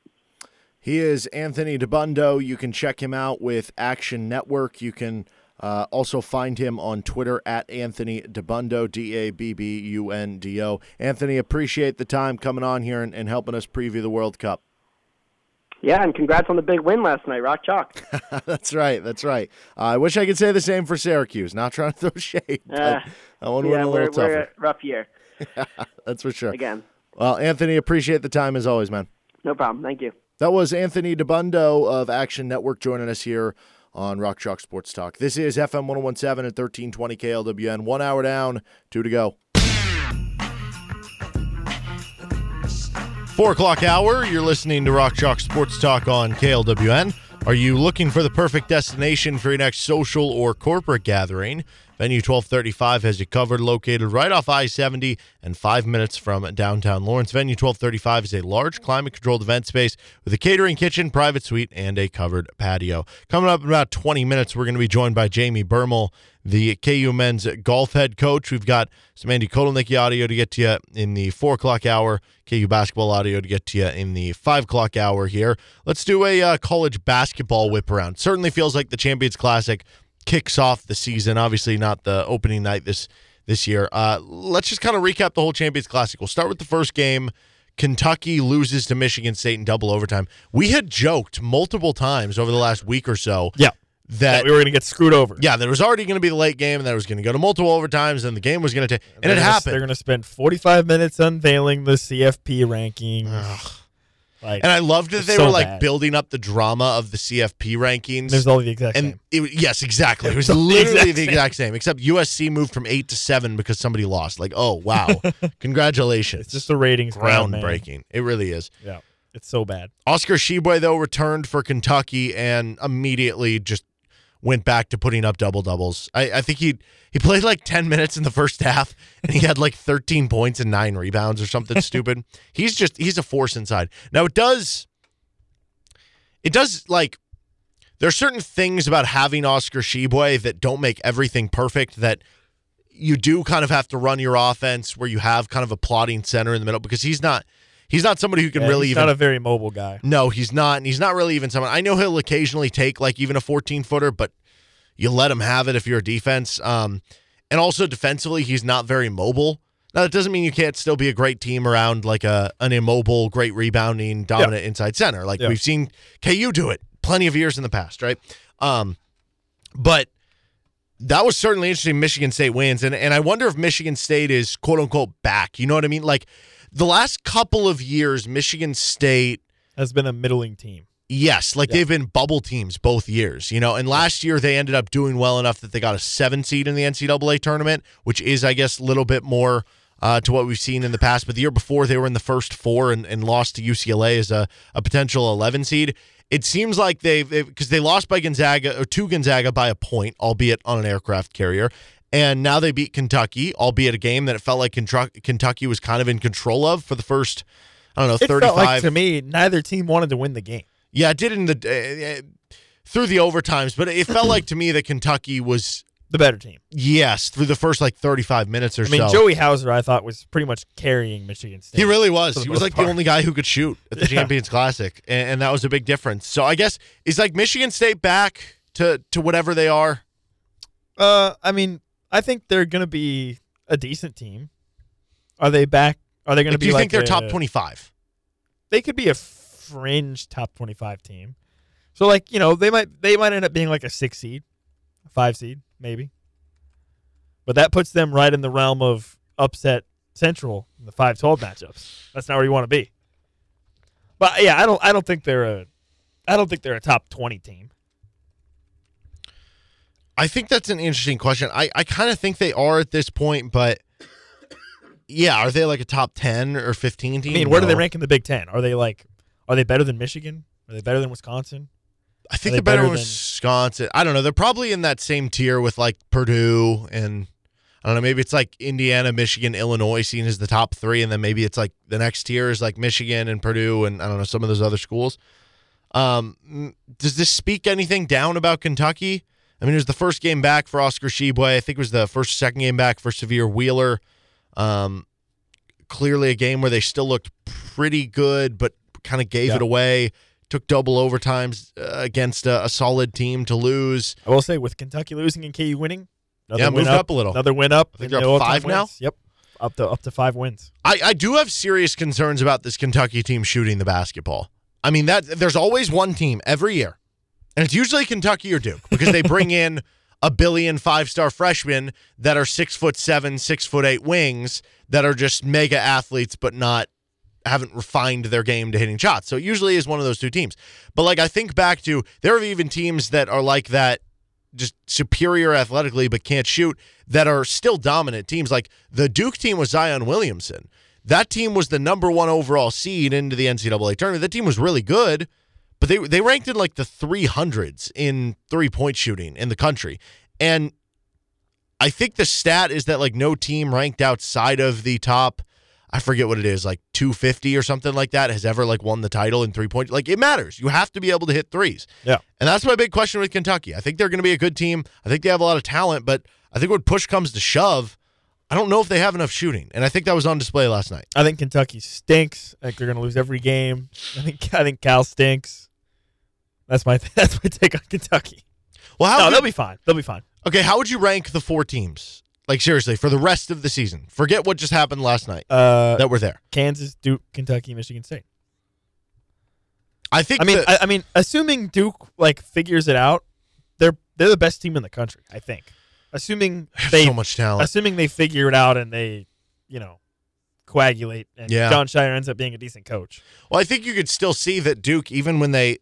He is Anthony Dabbundo. You can check him out with Action Network. You can uh, also find him on Twitter at Anthony Dabbundo, D A B B U N D O. Anthony, appreciate the time coming on here and, and helping us preview the World Cup. Yeah, and congrats on the big win last night, Rock Chalk. that's right. That's right. Uh, I wish I could say the same for Syracuse. Not trying to throw shade, uh, that one yeah, went a little we're, tougher. We're a rough year. that's for sure. Again. Well, Anthony, appreciate the time as always, man. No problem. Thank you. That was Anthony Dabbundo of Action Network joining us here on Rock Chalk Sports Talk. This is FM 1017 at 1320 KLWN. One hour down, two to go. Four o'clock hour, you're listening to Rock Chalk Sports Talk on KLWN. Are you looking for the perfect destination for your next social or corporate gathering? Venue 1235 has you covered, located right off I 70 and five minutes from downtown Lawrence. Venue 1235 is a large climate controlled event space with a catering kitchen, private suite, and a covered patio. Coming up in about 20 minutes, we're going to be joined by Jamie Bermel, the KU men's golf head coach. We've got some Andy Kotelnicki audio to get to you in the four o'clock hour, KU basketball audio to get to you in the five o'clock hour here. Let's do a uh, college basketball whip around. Certainly feels like the Champions Classic kicks off the season. Obviously, not the opening night this this year. Uh, let's just kind of recap the whole Champions Classic. We'll start with the first game. Kentucky loses to Michigan State in double overtime. We had joked multiple times over the last week or so Yeah. that That we were going to get screwed over. yeah, that was already going to be the late game and that it was going to go to multiple overtimes and the game was going to take and They're it gonna- happened. They're going to spend 45 minutes unveiling the CFP rankings. Like, and I loved that they so were like bad. building up the drama of the CFP rankings. there's all the exact and same. it, yes, exactly. It was literally exact the exact same, except USC moved from eight to seven because somebody lost. Like, oh wow, congratulations! It's just the ratings grab, man. groundbreaking. It really is. Yeah, it's so bad. Oscar Tshiebwe though returned for Kentucky and immediately just went back to putting up double doubles. I, I think he he played like ten minutes in the first half and he had like thirteen points and nine rebounds or something stupid. He's just he's a force inside. Now it does it does like there's certain things about having Oscar Tshiebwe that don't make everything perfect that you do kind of have to run your offense where you have kind of a plotting center in the middle because he's not he's not somebody who can Yeah, really he's even not a very mobile guy. no, he's not, and he's not really even someone. I know he'll occasionally take like even a 14 footer, but you let him have it if you're a defense. Um, and also defensively, he's not very mobile. Now that doesn't mean you can't still be a great team around like a an immobile, great rebounding, dominant inside center. Like Yeah. we've seen KU do it plenty of years in the past, right? Um, but that was certainly interesting. Michigan State wins, and and I wonder if Michigan State is quote unquote back. You know what I mean? Like the last couple of years, Michigan State Has been a middling team. Yes, like Yeah. they've been bubble teams both years, you know. And last year they ended up doing well enough that they got a seven seed in the NCAA tournament, which is, I guess, a little bit more uh, to what we've seen in the past. But the year before they were in the first four and, and lost to UCLA as a, a potential 11 seed. It seems like they've because they lost by Gonzaga or to Gonzaga by a point, albeit on an aircraft carrier. And now they beat Kentucky, albeit a game that it felt like Kentucky was kind of in control of for the first, I don't know, It 35. felt like to me neither team wanted to win the game. Yeah, it did in the uh, through the overtimes, but it felt like to me that Kentucky was The better team. yes through the first like 35 minutes or so. I mean, so. Joey Hauser, I thought was pretty much carrying Michigan State. he really was. He was like part. the only guy who could shoot at the Yeah. Champions Classic, and, and that was a big difference. So I guess is like Michigan State back to to whatever they are. Uh, I mean, I think they're going to be a decent team. Are they back? Are they going to be? Do you like think they're a- top 25? They could be a fringe top twenty-five team. So, like you know, they might they might end up being like a six seed, a five seed, maybe. But that puts them right in the realm of upset Central in the 5-12 matchups. That's not where you want to be. But yeah, I don't I don't think they're a I don't think they're a top twenty team. I think that's an interesting question. I, I kind of think they are at this point, but yeah, are they like a top 10 or 15 team? I mean, where do they rank in the Big Ten? Are they like are they better than Michigan? Are they better than Wisconsin? I think they they're better better than- Wisconsin. I don't know. They're probably in that same tier with like Purdue and I don't know. Maybe it's like Indiana, Michigan, Illinois seen as the top three, and then maybe it's like the next tier is like Michigan and Purdue and I don't know some of those other schools. Um, does this speak anything down about Kentucky? I mean, it was the first game back for Oscar Tshiebwe. I think it was the first second game back for Sahvir Wheeler. Um, clearly a game where they still looked pretty good, but kind of gave Yeah. it away. Took double overtimes uh, against a, a solid team to lose. I will say with Kentucky losing and KU winning, another Yeah, win moved up a little. Another win up. I think they're up five now? wins. Yep, up to up to five wins. I, I do have serious concerns about this Kentucky team shooting the basketball. I mean that there's always one team every year, and it's usually Kentucky or Duke because they bring in a billion five star freshmen that are six foot seven, six foot eight wings that are just mega athletes, but not haven't refined their game to hitting shots. So it usually is one of those two teams. But like I think back to there are even teams that are like that just superior athletically but can't shoot that are still dominant teams. Like the Duke team was Zion Williamson. That team was the number one overall seed into the NCAA tournament. That team was really good, but they they ranked in like the 300s in three point shooting in the country. And I think the stat is that like no team ranked outside of the top I forget what it is, like 250 or something like that, has ever like won the title in three point. Like it matters. You have to be able to hit threes. Yeah. And that's my big question with Kentucky. I think they're going to be a good team. I think they have a lot of talent, but I think when push comes to shove, I don't know if they have enough shooting. And I think that was on display last night. I think Kentucky stinks. I think they're going to lose every game. I think I think Cal stinks. That's my that's my take on Kentucky. Well, how no, good- they'll be fine. They'll be fine. okay, how would you rank the four teams? Like seriously, for the rest of the season. Forget what just happened last night. Uh, that we're there. Kansas, Duke, Kentucky, Michigan State. I think I mean, the- I, I mean, assuming Duke like figures it out, they're they're the best team in the country. I think. Assuming they so much talent. assuming they figure it out and they, you know, coagulate and Yeah. Jon Scheyer ends up being a decent coach. Well, I think you could still see that Duke, even when they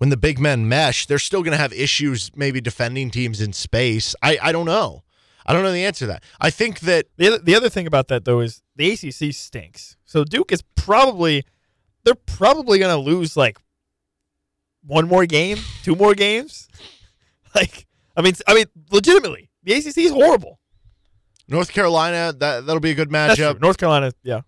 when the big men mesh, they're still going to have issues maybe defending teams in space. I I don't know. I don't know the answer to that. I think that The other, the other thing about that though is the ACC stinks. So Duke is probably they're probably going to lose like one more game, two more games. Like I mean I mean legitimately, the ACC is horrible. North Carolina that that'll be a good matchup. North Carolina, yeah.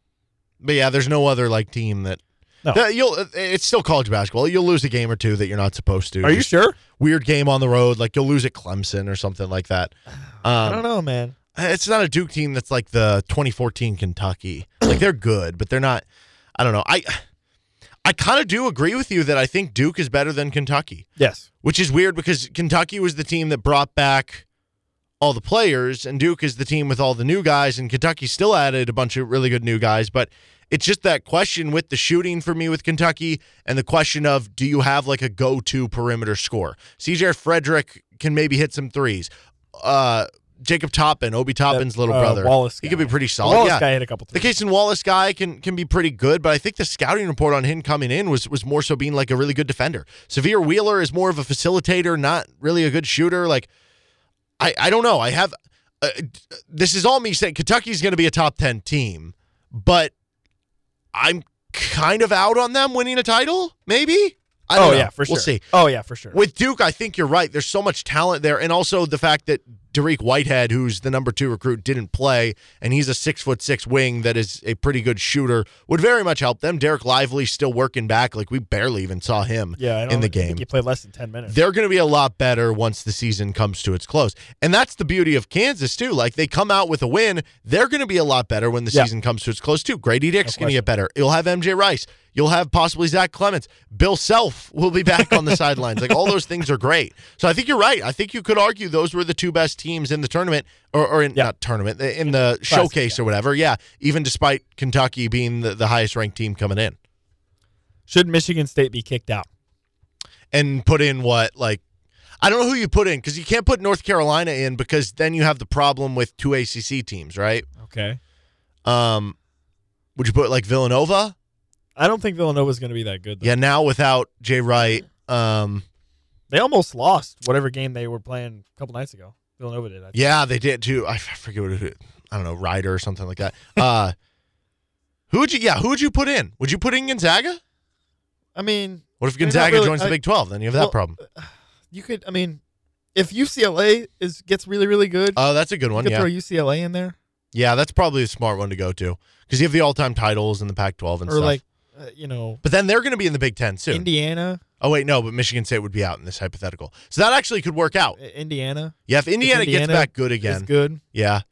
But yeah, there's no other like team that. No. you'll. It's still college basketball. You'll lose a game or two that you're not supposed to. Are you sure? Weird game on the road, like you'll lose at Clemson or something like that. I Um, don't know, man. it's not a Duke team that's like the 2014 Kentucky. Like they're good, but they're not. I don't know. I I kind of do agree with you that I think Duke is better than Kentucky, Yes. which is weird because Kentucky was the team that brought back all the players, and Duke is the team with all the new guys, and Kentucky still added a bunch of really good new guys, but. It's just that question with the shooting for me with Kentucky and the question of do you have like a go to perimeter score? CJ Fredrick can maybe hit some threes. Uh, Jacob Toppin, Obi Toppin's little uh, brother. Wallace He could be pretty The solid. Wallace yeah. guy hit a couple The threes. Cason Wallace guy can can be pretty good, but I think the scouting report on him coming in was was more so being like a really good defender. Sahvir Wheeler is more of a facilitator, not really a good shooter. Like I I don't know. I have uh, this is all me saying Kentucky's going to be a top 10 team, but I'm kind of out on them winning a title, maybe? I don't Oh know. yeah, for sure. We'll see. Oh yeah, for sure. With Duke, I think you're right. There's so much talent there, and also the fact that Dariq Whitehead, who's the number two recruit, didn't play, and he's a six foot six wing that is a pretty good shooter, would very much help them. Dereck Lively still working back, like we barely even saw him yeah, I don't in the think game. he played less than ten minutes. They're going to be a lot better once the season comes to its close. And that's the beauty of Kansas, too. Like they come out with a win, they're going to be a lot better when the Yeah. season comes to its close, too. Grady Dick's No going to get better. You'll have MJ Rice. You'll have possibly Zach Clemence. Bill Self will be back on the sidelines. Like all those things are great. So I think you're right. I think you could argue those were the two best teams in the tournament or, or in Yeah. not tournament, in the showcase or whatever. Yeah. Even despite Kentucky being the, the highest ranked team coming in. Should Michigan State be kicked out? and put in what like I don't know who you put in because you can't put North Carolina in because then you have the problem with two ACC teams, right? Okay. Um, would you put like Villanova? I don't think Villanova's going to be that good. Though. Yeah, now without Jay Wright. Um, They almost lost whatever game they were playing a couple nights ago. Villanova did. I think. yeah, they did too. I forget what it. I don't know, Ryder or something like that. Uh, who would you? Yeah, who would you put in? Would you put in Gonzaga? I mean, What if Gonzaga really- joins the Big Twelve? Then you have that problem. you could. I mean, if UCLA is gets really really good, Oh, that's a good one. you could Yeah, throw UCLA in there, yeah, that's probably a smart one to go to because you have the all-time titles in the Pac-12 and or stuff. like, uh, you know, but then they're going to be in the Big Ten soon. Indiana. Oh wait, no, but Michigan State would be out in this hypothetical. So that actually could work out. Indiana. Yeah, if Indiana, Indiana gets back good is again. good. Yeah.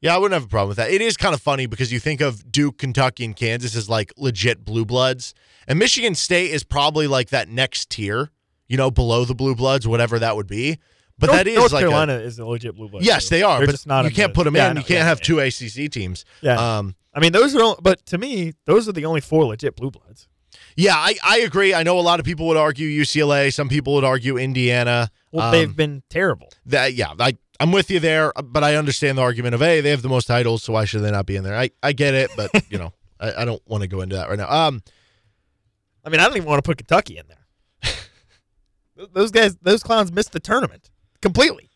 Yeah, I wouldn't have a problem with that. It is kind of funny because you think of Duke, Kentucky, and Kansas as like legit blue bloods. And Michigan State is probably like that next tier, you know, below the blue bloods, whatever that would be. But North, that is North like a- Carolina is a legit blue blood. yes, too. they are. They're but just not. you can't put them yeah, in. know, You can't yeah, have yeah. two ACC teams. Yeah. Um, I mean, those are. But to me, those are the only four legit blue bloods. yeah, I, I agree. I know a lot of people would argue UCLA. Some people would argue Indiana. Well, Um, they've been terrible. that yeah, I I'm with you there, but I understand the argument of hey, they have the most titles, so why should they not be in there? I, I get it, but you know, I, I don't want to go into that right now. Um, I mean, I don't even want to put Kentucky in there. Those guys, those clowns missed the tournament completely.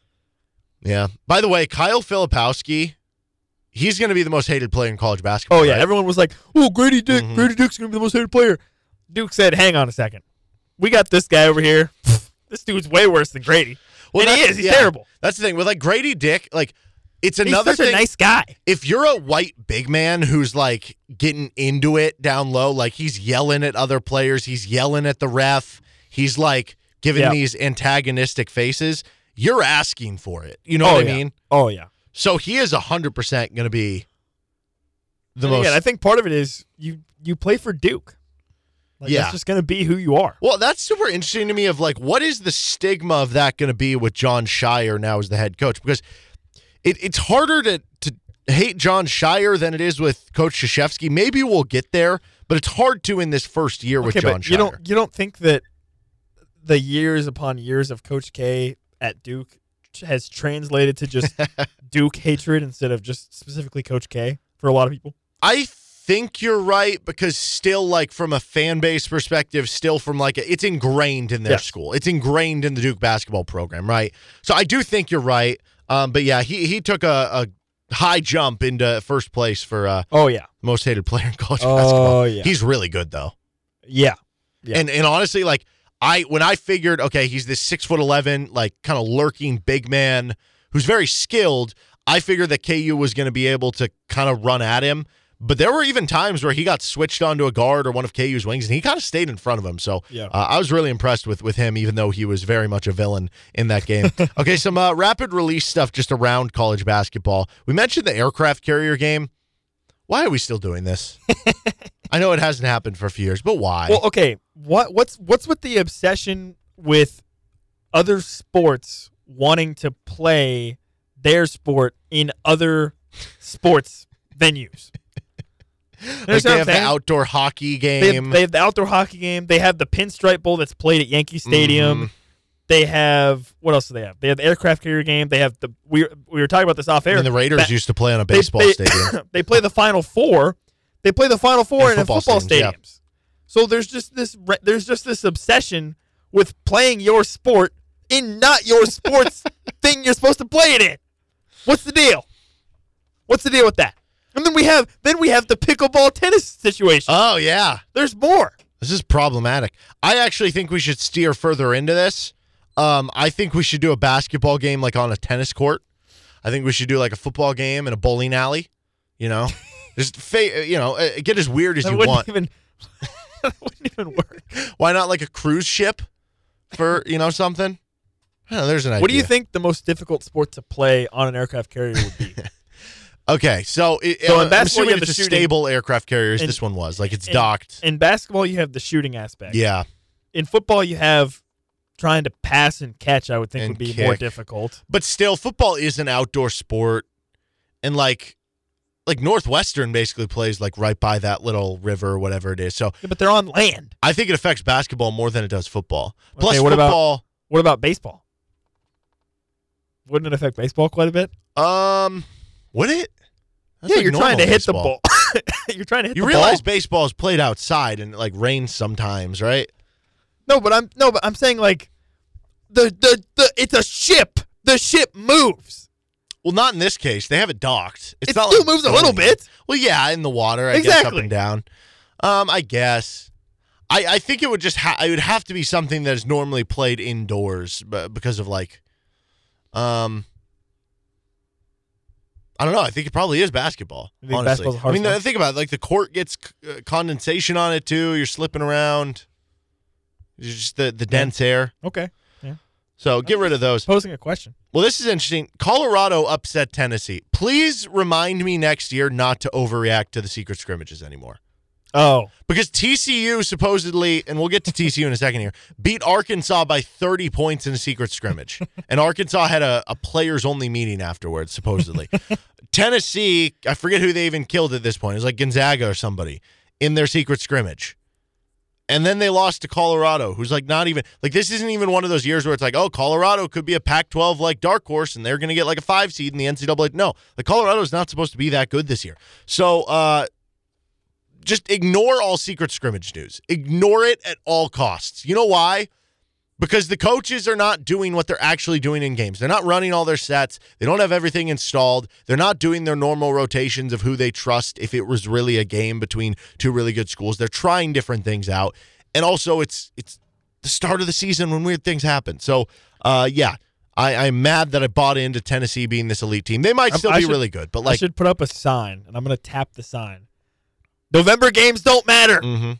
yeah. By the way, Kyle Filipowski, he's going to be the most hated player in college basketball. Oh yeah, right? everyone was like, "Oh, Grady Dick, Mhm. Grady Dick's gonna be the most hated player." Duke said, "Hang on a second, we got this guy over here. this dude's way worse than Grady, and he is. He's yeah. terrible. That's the thing with like Grady Dick. Like, it's He's another such thing. a nice guy. if you're a white big man who's like getting into it down low, like he's yelling at other players, he's yelling at the ref, he's like giving Yeah. these antagonistic faces. You're asking for it. You know oh what I yeah. mean? Oh yeah. So he is hundred percent going to be the And most. again, I think part of it is you you play for Duke. Like, Yeah. that's just gonna be who you are. well, that's super interesting to me. Of like, what is the stigma of that going to be with Jon Scheyer now as the head coach? Because it, it's harder to to hate Jon Scheyer than it is with Coach Krzyzewski. Maybe we'll get there, but it's hard to in this first year with Jon Scheyer. you don't you don't think that the years upon years of Coach K at Duke has translated to just Duke hatred instead of just specifically Coach K for a lot of people? I think you're right because still like from a fan base perspective, still from like a, it's ingrained in their school. It's ingrained in the Duke basketball program, right? So I do think you're right. Um, but yeah, he he took a, a high jump into first place for uh, Oh yeah, most hated player in college Oh, basketball. yeah. He's really good though. yeah. Yeah. And and honestly, like I when I figured, okay, he's this six foot eleven, like kind of lurking big man who's very skilled. I figured that KU was going to be able to kind of run at him. But there were even times where he got switched onto a guard or one of KU's wings, and he kind of stayed in front of him. So Yeah. uh, I was really impressed with with him, even though he was very much a villain in that game. okay, some uh, rapid release stuff just around college basketball. We mentioned the aircraft carrier game. Why are we still doing this? I know it hasn't happened for a few years, but why? Well, okay. What what's what's with the obsession with other sports wanting to play their sport in other sports venues? Like they have the outdoor hockey They game. have, they have the outdoor hockey game. They have the Pinstripe Bowl that's played at Yankee Stadium. Mhm. They have what else do they have? They have the aircraft carrier game. They have the we we were talking about this off air. and the Raiders used to play on a baseball they, stadium. they play the Final Four. They play the Final Four In football football stadiums, yeah. So there's just this there's just this obsession with playing your sport in not your sports thing you're supposed to play it in. What's the deal? What's the deal with that? And then we have then we have the pickleball tennis situation. Oh yeah, there's more. this is problematic. I actually think we should steer further into this. Um, I think we should do a basketball game like on a tennis court. I think we should do like a football game in a bowling alley. You know, just fa- you know, uh, get as weird as That you wouldn't want. even that wouldn't even work. Why not like a cruise ship for you know something? Oh, there's an idea. What do you think the most difficult sport to play on an aircraft carrier would be? Okay, so, it, So in I'm basketball, you have it's the shooting. stable aircraft carriers. In- this one was like it's in- docked. in basketball, you have the shooting aspect. yeah, In football, you have trying to pass and catch. I would think And would be more difficult. but still, football is an outdoor sport, and like, like Northwestern basically plays like right by that little river or whatever it is. So Yeah, but they're on land. I think it affects basketball more than it does football. Plus, Okay, what about- football. What about baseball? Wouldn't it affect baseball quite a bit? um, would it? That's yeah, like you're trying to normal hit the ball. you're trying to hit You realize ball. baseball is played outside and it like rains sometimes, right? No, but I'm no, but I'm saying like the the the it's a ship. The ship moves. Well, not in this case. They have it docked. It's It not still like moves a little bit. Well, yeah, in the water, I guess up and down. Um, I guess. I, I think it would just ha- it would have to be something that is normally played indoors, but because of like, um, I don't know. I think it probably is basketball. Think honestly, I mean, think about it. Like the court gets uh, condensation on it too. You're slipping around. It's just the the dense air. Okay. Yeah. So get rid of those. Posing a question. Well, this is interesting. Colorado upset Tennessee. Please remind me next year not to overreact to the secret scrimmages anymore. Oh, Because TCU supposedly, and we'll get to TCU in a second here, beat Arkansas by 30 points in a secret scrimmage. and Arkansas had a, a players only meeting afterwards, supposedly. Tennessee, I forget who they even killed at this point. It was like Gonzaga or somebody in their secret scrimmage. And then they lost to Colorado, who's like not even like this isn't even one of those years where it's like, oh, Colorado could be a Pac 12 like dark horse and they're gonna get like a five seed in the NCAA. No, like Colorado is not supposed to be that good this year. So uh just ignore all secret scrimmage news. Ignore it at all costs. You know why? Because the coaches are not doing what they're actually doing in games. They're not running all their sets. They don't have everything installed. They're not doing their normal rotations of who they trust if it was really a game between two really good schools. They're trying different things out. And also it's it's the start of the season when weird things happen. So uh yeah. I, I'm mad that I bought into Tennessee being this elite team. They might still I be should- really good, but I like should put up a sign, and I'm gonna tap the sign. November games don't matter. hmm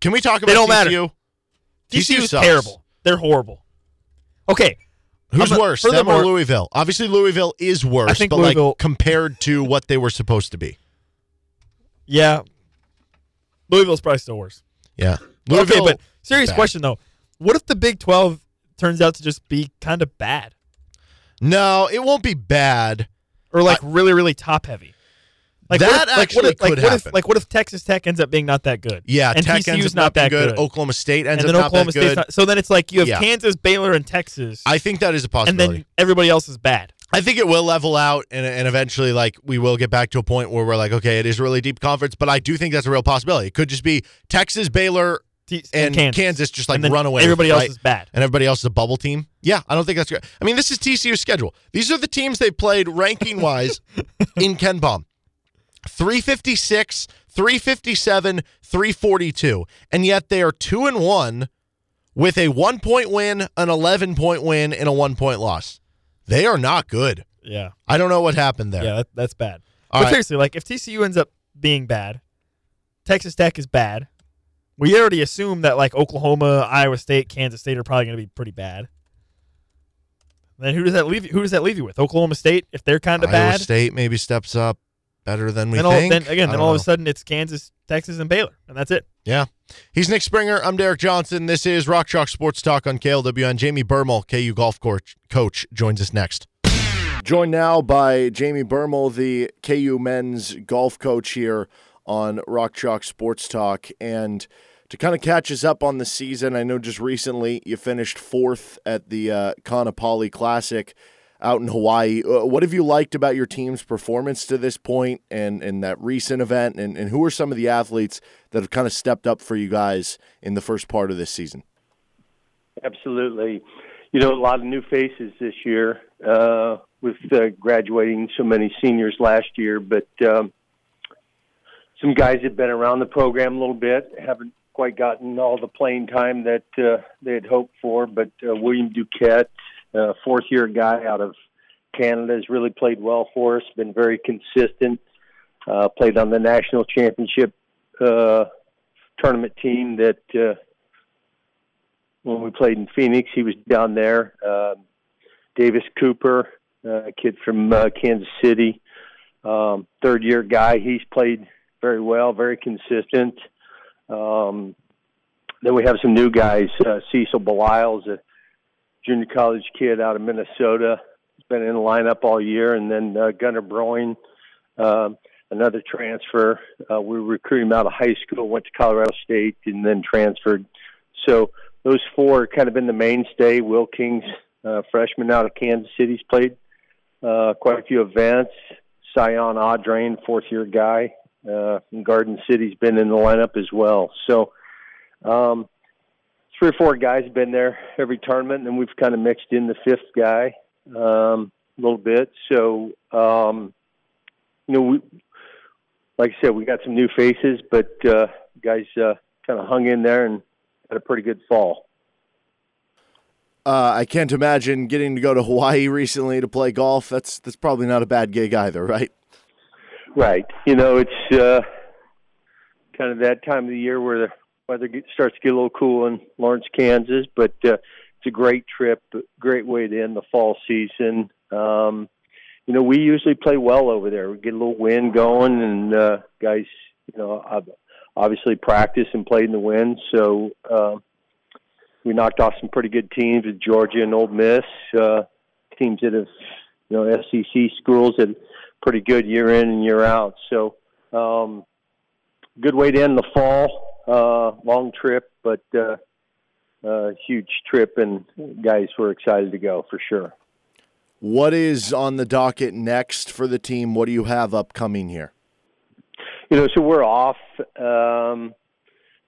Can we talk about They don't matter. TCU? TCU terrible. They're horrible. Okay, Who's worse, them or Louisville? Obviously, Louisville is worse, I think but Louisville- like compared to what they were supposed to be. yeah, Louisville's probably still worse. Yeah, okay, but serious bad. question though: What if the Big Twelve turns out to just be kind of bad? no, it won't be bad. or like really really top heavy. Like That what if, like, actually what if, like, could what if, happen. like what if Texas Tech ends up being not that good? Yeah, and Tech TCU's ends up not that being good. Oklahoma State ends and then up Oklahoma not that State's good. not. So then it's like you have Yeah. Kansas, Baylor, and Texas, I think that is a possibility. and then everybody else is bad. I think it will level out, and, and eventually, like we will get back to a point where we're like, okay, it is a really deep conference. But I do think that's a real possibility. It could just be Texas, Baylor, T- and Kansas, just like run away. Everybody else right? is bad. and everybody else is a bubble team. Yeah, I don't think that's good. I mean, this is TCU's schedule. These are the teams they played ranking wise in KenPom 356, 357, 342. And yet they are 2 and 1 with a one point win, an 11 point win, and a one point loss. They are not good. Yeah, I don't know what happened there. yeah, that, that's bad. All but right. seriously, like if TCU ends up being bad, Texas Tech is bad. We already assume that like Oklahoma, Iowa State, Kansas State are probably going to be pretty bad. Then who does that leave? You, who does that leave you with? Oklahoma State, if they're kind of bad. Iowa. State maybe steps up better than we then, all, think. then again, then don't all of a sudden it's Kansas, Texas, and Baylor, and that's it. Yeah. He's Nick Springer. I'm Derek Johnson. This is Rock Chalk Sports Talk on KLWN. Jamie Bermel, KU golf coach, coach, joins us next. Joined now by Jamie Bermel, the KU men's golf coach here on Rock Chalk Sports Talk. And to kind of catch us up on the season, I know just recently you finished fourth at the uh, Kaanapali Classic out in Hawaii. Uh, what have you liked about your team's performance to this point and, and that recent event? And, and who are some of the athletes that have kind of stepped up for you guys in the first part of this season? Absolutely. You know, a lot of new faces this year uh, with uh, graduating so many seniors last year, but um, some guys have been around the program a little bit, haven't quite gotten all the playing time that uh, they had hoped for. But uh, William Duquette, uh, fourth year guy out of Canada, has really played well for us, been very consistent, uh, played on the national championship uh, tournament team that. Uh, when we played in Phoenix. He was down there. Uh, Davis Cooper, uh, a kid from uh, Kansas City, um, third year guy. He's played very well, very consistent. Um, then we have some new guys. Uh, Cecil Belisle's a junior college kid out of Minnesota. He's been in the lineup all year. And then uh, Gunnar Broin, um, another transfer. Uh, we recruited him out of high school, went to Colorado State, and then transferred. So those four are kind of been the mainstay. Will King's uh, freshman out of Kansas City's played uh, quite a few events. Sion Audrain, fourth year guy uh, from Garden City's been in the lineup as well. So um, three or four guys have been there every tournament, and then we've kind of mixed in the fifth guy um, a little bit. So um, you know, we, like I said, we got some new faces, but uh, guys uh, kind of hung in there and had a pretty good fall. Uh, I can't imagine getting to go to Hawaii recently to play golf. That's that's probably not a bad gig either, right? Right. You know, it's uh, kind of that time of the year where the weather starts to get a little cool in Lawrence, Kansas. But uh, it's a great trip, great way to end the fall season. Um, you know, we usually play well over there. We get a little wind going, and uh, guys, you know, obviously practice and played in the wind. So uh, we knocked off some pretty good teams with Georgia and Ole Miss, uh, teams that have, you know, SEC schools that pretty good year in and year out. So, um, good way to end the fall. Uh, long trip, but uh, uh, huge trip, and guys were excited to go for sure. What is on the docket next for the team? What do you have upcoming here? You know, so we're off um,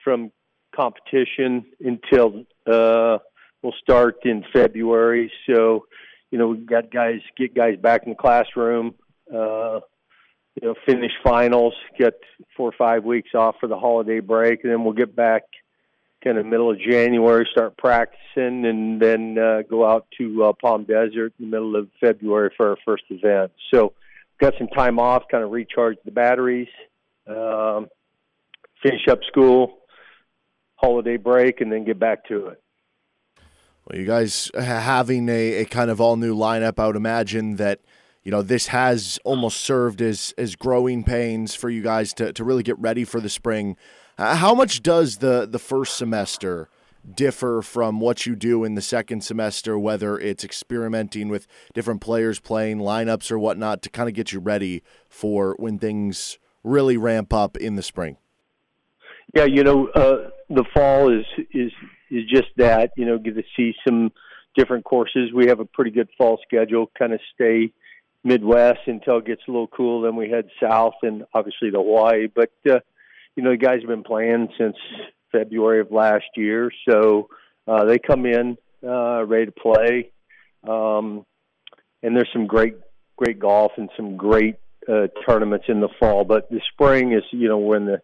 from competition until uh, we'll start in February. So, you know, we've got guys get guys back in the classroom. Uh, you know, finish finals, get four or five weeks off for the holiday break, and then we'll get back kind of middle of January, start practicing, and then uh, go out to uh, Palm Desert in the middle of February for our first event. So, got some time off, kind of recharge the batteries, um, finish up school, holiday break, and then get back to it. Well, you guys having a, a kind of all new lineup, I would imagine that you know this has almost served as as growing pains for you guys to, to really get ready for the spring. Uh, how much does the the first semester differ from what you do in the second semester, whether it's experimenting with different players playing lineups or whatnot to kind of get you ready for when things really ramp up in the spring? Yeah, you know, uh, the fall is is is just that. You know, get to see some different courses. We have a pretty good fall schedule. Kind of stay Midwest until it gets a little cool. Then we head south and obviously to Hawaii. But uh, you know, the guys have been playing since February of last year, so uh, they come in uh, ready to play. Um, and there's some great, great golf and some great uh, tournaments in the fall. But the spring is, you know, when the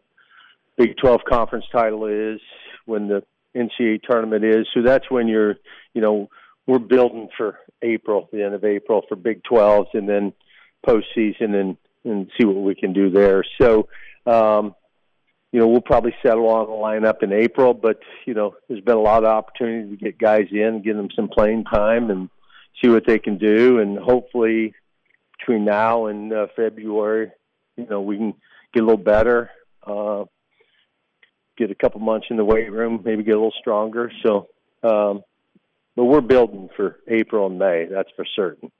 Big 12 conference title is, when the NCAA tournament is. So that's when you're, you know, we're building for April, the end of April for Big 12s, and then postseason and and see what we can do there. So, um, you know, we'll probably settle on the lineup in April, but you know, there's been a lot of opportunity to get guys in, give them some playing time, and see what they can do, and hopefully between now and uh, February, you know, we can get a little better. Uh, get a couple months in the weight room, maybe get a little stronger. So, um, but we're building for April and May. That's for certain.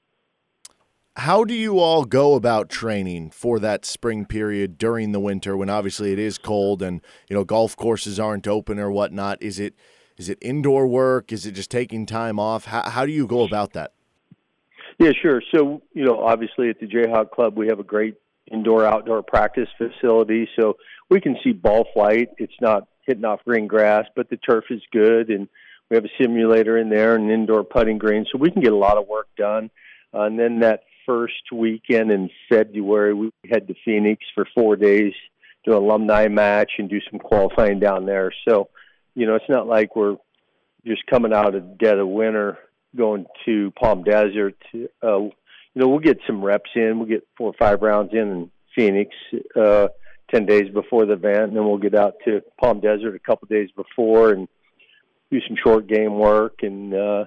How do you all go about training for that spring period during the winter when obviously it is cold and you know golf courses aren't open or whatnot? Is it is it indoor work? Is it just taking time off? How, how do you go about that? Yeah, sure. So you know, obviously at the Jayhawk Club we have a great indoor outdoor practice facility, so we can see ball flight. It's not hitting off green grass, but the turf is good and we have a simulator in there and an indoor putting green, so we can get a lot of work done. Uh, and then that first weekend in February, we head to Phoenix for four days, do an alumni match, and do some qualifying down there. So, you know, it's not like we're just coming out of dead of winter going to Palm Desert. Uh, you know, we'll get some reps in. We'll get four or five rounds in in Phoenix uh, ten days before the event, and then we'll get out to Palm Desert a couple days before and do some short game work, and uh,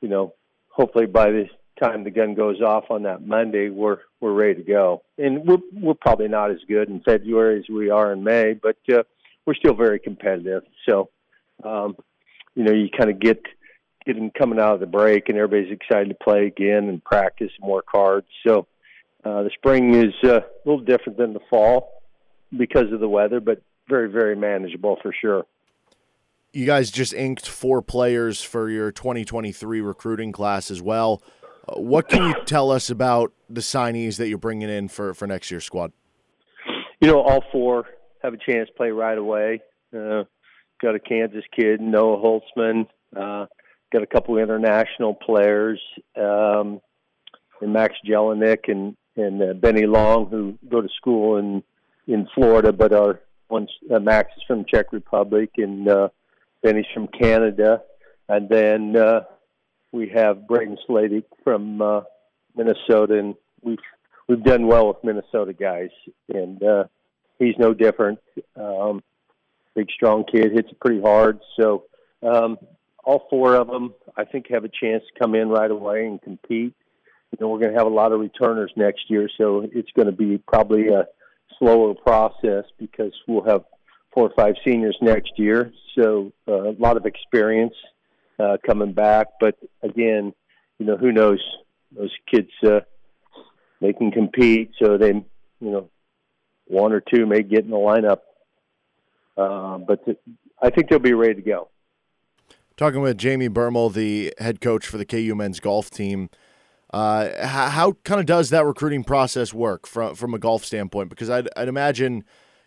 you know, hopefully by the time the gun goes off on that Monday, we're we're ready to go. And we're we're probably not as good in February as we are in May, but uh, we're still very competitive. So, um, you know, you kind of get getting coming out of the break, and everybody's excited to play again and practice work hard. So, uh, the spring is uh, a little different than the fall because of the weather, but very very manageable for sure you guys just inked four players for your 2023 recruiting class as well. Uh, what can you tell us about the signees that you're bringing in for, for next year's squad? You know, all four have a chance to play right away. Uh, got a Kansas kid, Noah Holtzman. Uh, got a couple international players, um, and Max Jelinek and and uh, Benny Long, who go to school in in Florida, but are once uh, Max is from Czech Republic and uh, Benny's from Canada, and then uh, we have Braden Sladik from uh, Minnesota, and we've we've done well with Minnesota guys, and uh, he's no different. Um, big, strong kid, hits it pretty hard. So um, all four of them, I think, have a chance to come in right away and compete. You know, we're going to have a lot of returners next year, so it's going to be probably a slower process because we'll have four or five seniors next year. So uh, a lot of experience uh, coming back. But again, you know, who knows? Those kids, uh, they can compete. So they, you know, one or two may get in the lineup. Uh, but I think they'll be ready to go. Talking with Jamie Bermel, the head coach for the KU men's golf team. Uh, how, how kind of does that recruiting process work from from a golf standpoint? Because I'd, I'd imagine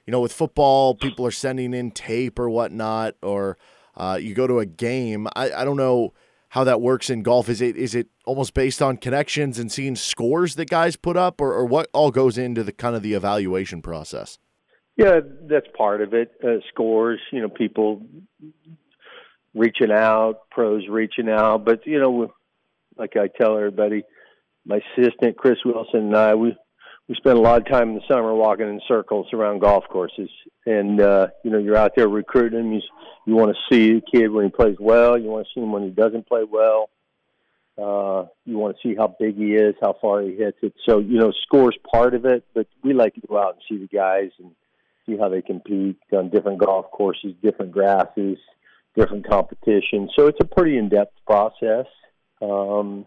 you know, with football, people are sending in tape or whatnot, or uh, you go to a game. I, I don't know how that works in golf. Is it is it almost based on connections and seeing scores that guys put up, or, or what all goes into the kind of the evaluation process? Yeah, that's part of it. Uh, scores, you know, people reaching out, pros reaching out, but you know, like I tell everybody, my assistant Chris Wilson and I, we we spend a lot of time in the summer walking in circles around golf courses, and uh, you know you're out there recruiting him. You you want to see the kid when he plays well. You want to see him when he doesn't play well. Uh, you want to see how big he is, how far he hits it. So you know, scores part of it, but we like to go out and see the guys and see how they compete on different golf courses, different grasses, different competitions. So it's a pretty in-depth process. Um,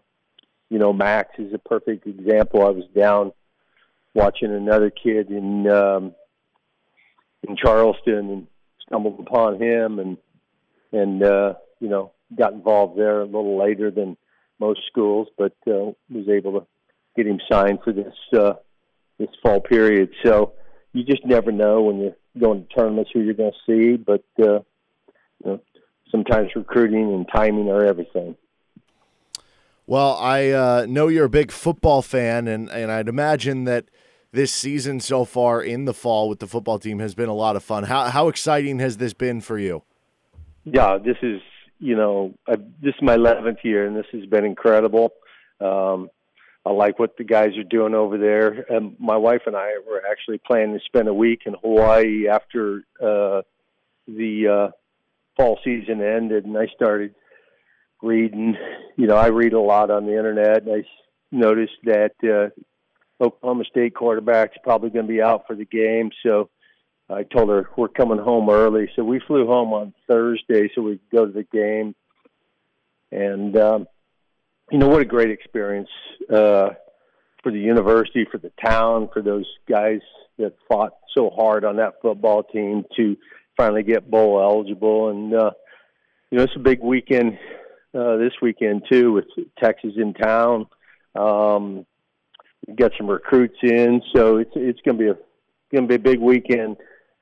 you know, Max is a perfect example. I was down watching another kid in um, in Charleston and stumbled upon him and and uh, you know got involved there a little later than most schools, but uh, was able to get him signed for this uh, this fall period. So you just never know when you're going to tournaments who you're going to see, but uh, you know, sometimes recruiting and timing are everything. Well, I uh, know you're a big football fan, and, and I'd imagine that this season so far in the fall with the football team has been a lot of fun. How how exciting has this been for you? Yeah, this is you know I, this is my 11th year, and this has been incredible. Um, I like what the guys are doing over there. And my wife and I were actually planning to spend a week in Hawaii after uh, the uh, fall season ended, and I started reading. You know, I read a lot on the internet. And I noticed that uh, Oklahoma State quarterback's probably going to be out for the game, so I told her we're coming home early. So we flew home on Thursday so we could go to the game. And um, you know what a great experience uh, for the university, for the town, for those guys that fought so hard on that football team to finally get bowl eligible. And uh, you know it's a big weekend uh, this weekend too with Texas in town. Um, get some recruits in, so it's it's going to be a going to be a big weekend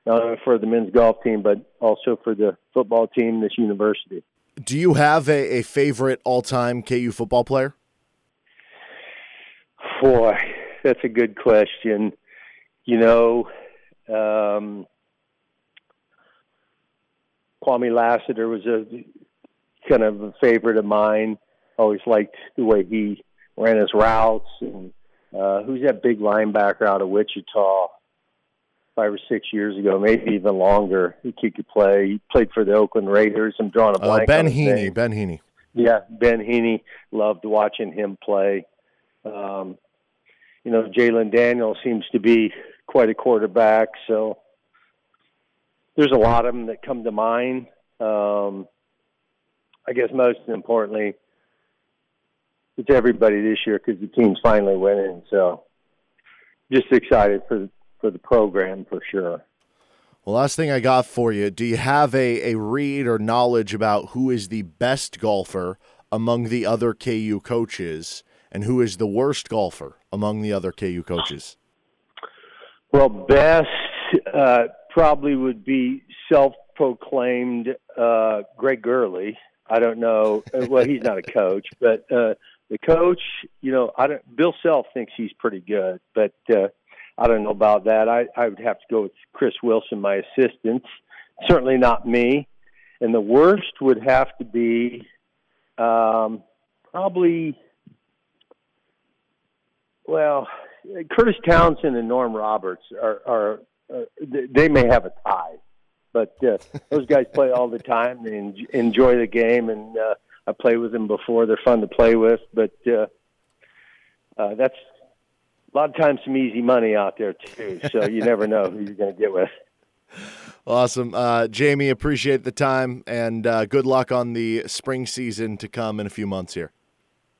not only for the men's golf team but also for the football team, this university. Do you have a, a favorite all time KU football player? Boy, that's a good question. You know, um, Kwamie Lassiter was a kind of a favorite of mine. Always liked the way he ran his routes and uh, who's that big linebacker out of Wichita? Five or six years ago, maybe even longer. He could play. He played for the Oakland Raiders. I'm drawing a Uh, blank. ben on Heeney. Ben Heeney. Yeah, Ben Heeney. Loved watching him play. Um, you know, Jalon Daniels seems to be quite a quarterback. So there's a lot of them that come to mind. Um, I guess most importantly, it's everybody this year because the team's finally winning. So just excited for for the program for sure. Well, last thing I got for you. Do you have a, a read or knowledge about who is the best golfer among the other KU coaches and who is the worst golfer among the other KU coaches? Well, best uh, probably would be self-proclaimed uh, Greg Gurley. I don't know. Well, he's not a coach, but uh, the coach, you know, I don't. Bill Self thinks he's pretty good, but uh, I don't know about that. I I would have to go with Chris Wilson, my assistant. Certainly not me. And the worst would have to be um, probably. Well, Curtis Townsend and Norm Roberts are, are uh, they may have a tie, but uh, those guys play all the time. They enjoy the game, and uh, I played with them before. They're fun to play with, but uh, uh, that's a lot of times some easy money out there too. So you never know who you're going to get with. Awesome. Uh, Jamie, appreciate the time and uh, good luck on the spring season to come in a few months here.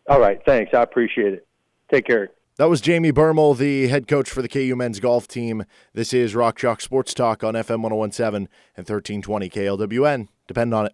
All right, thanks. I appreciate it. Take care. That was Jamie Bermel, the head coach for the KU men's golf team. This is Rock Chalk Sports Talk on FM 1017 and 1320 KLWN. Depend on it.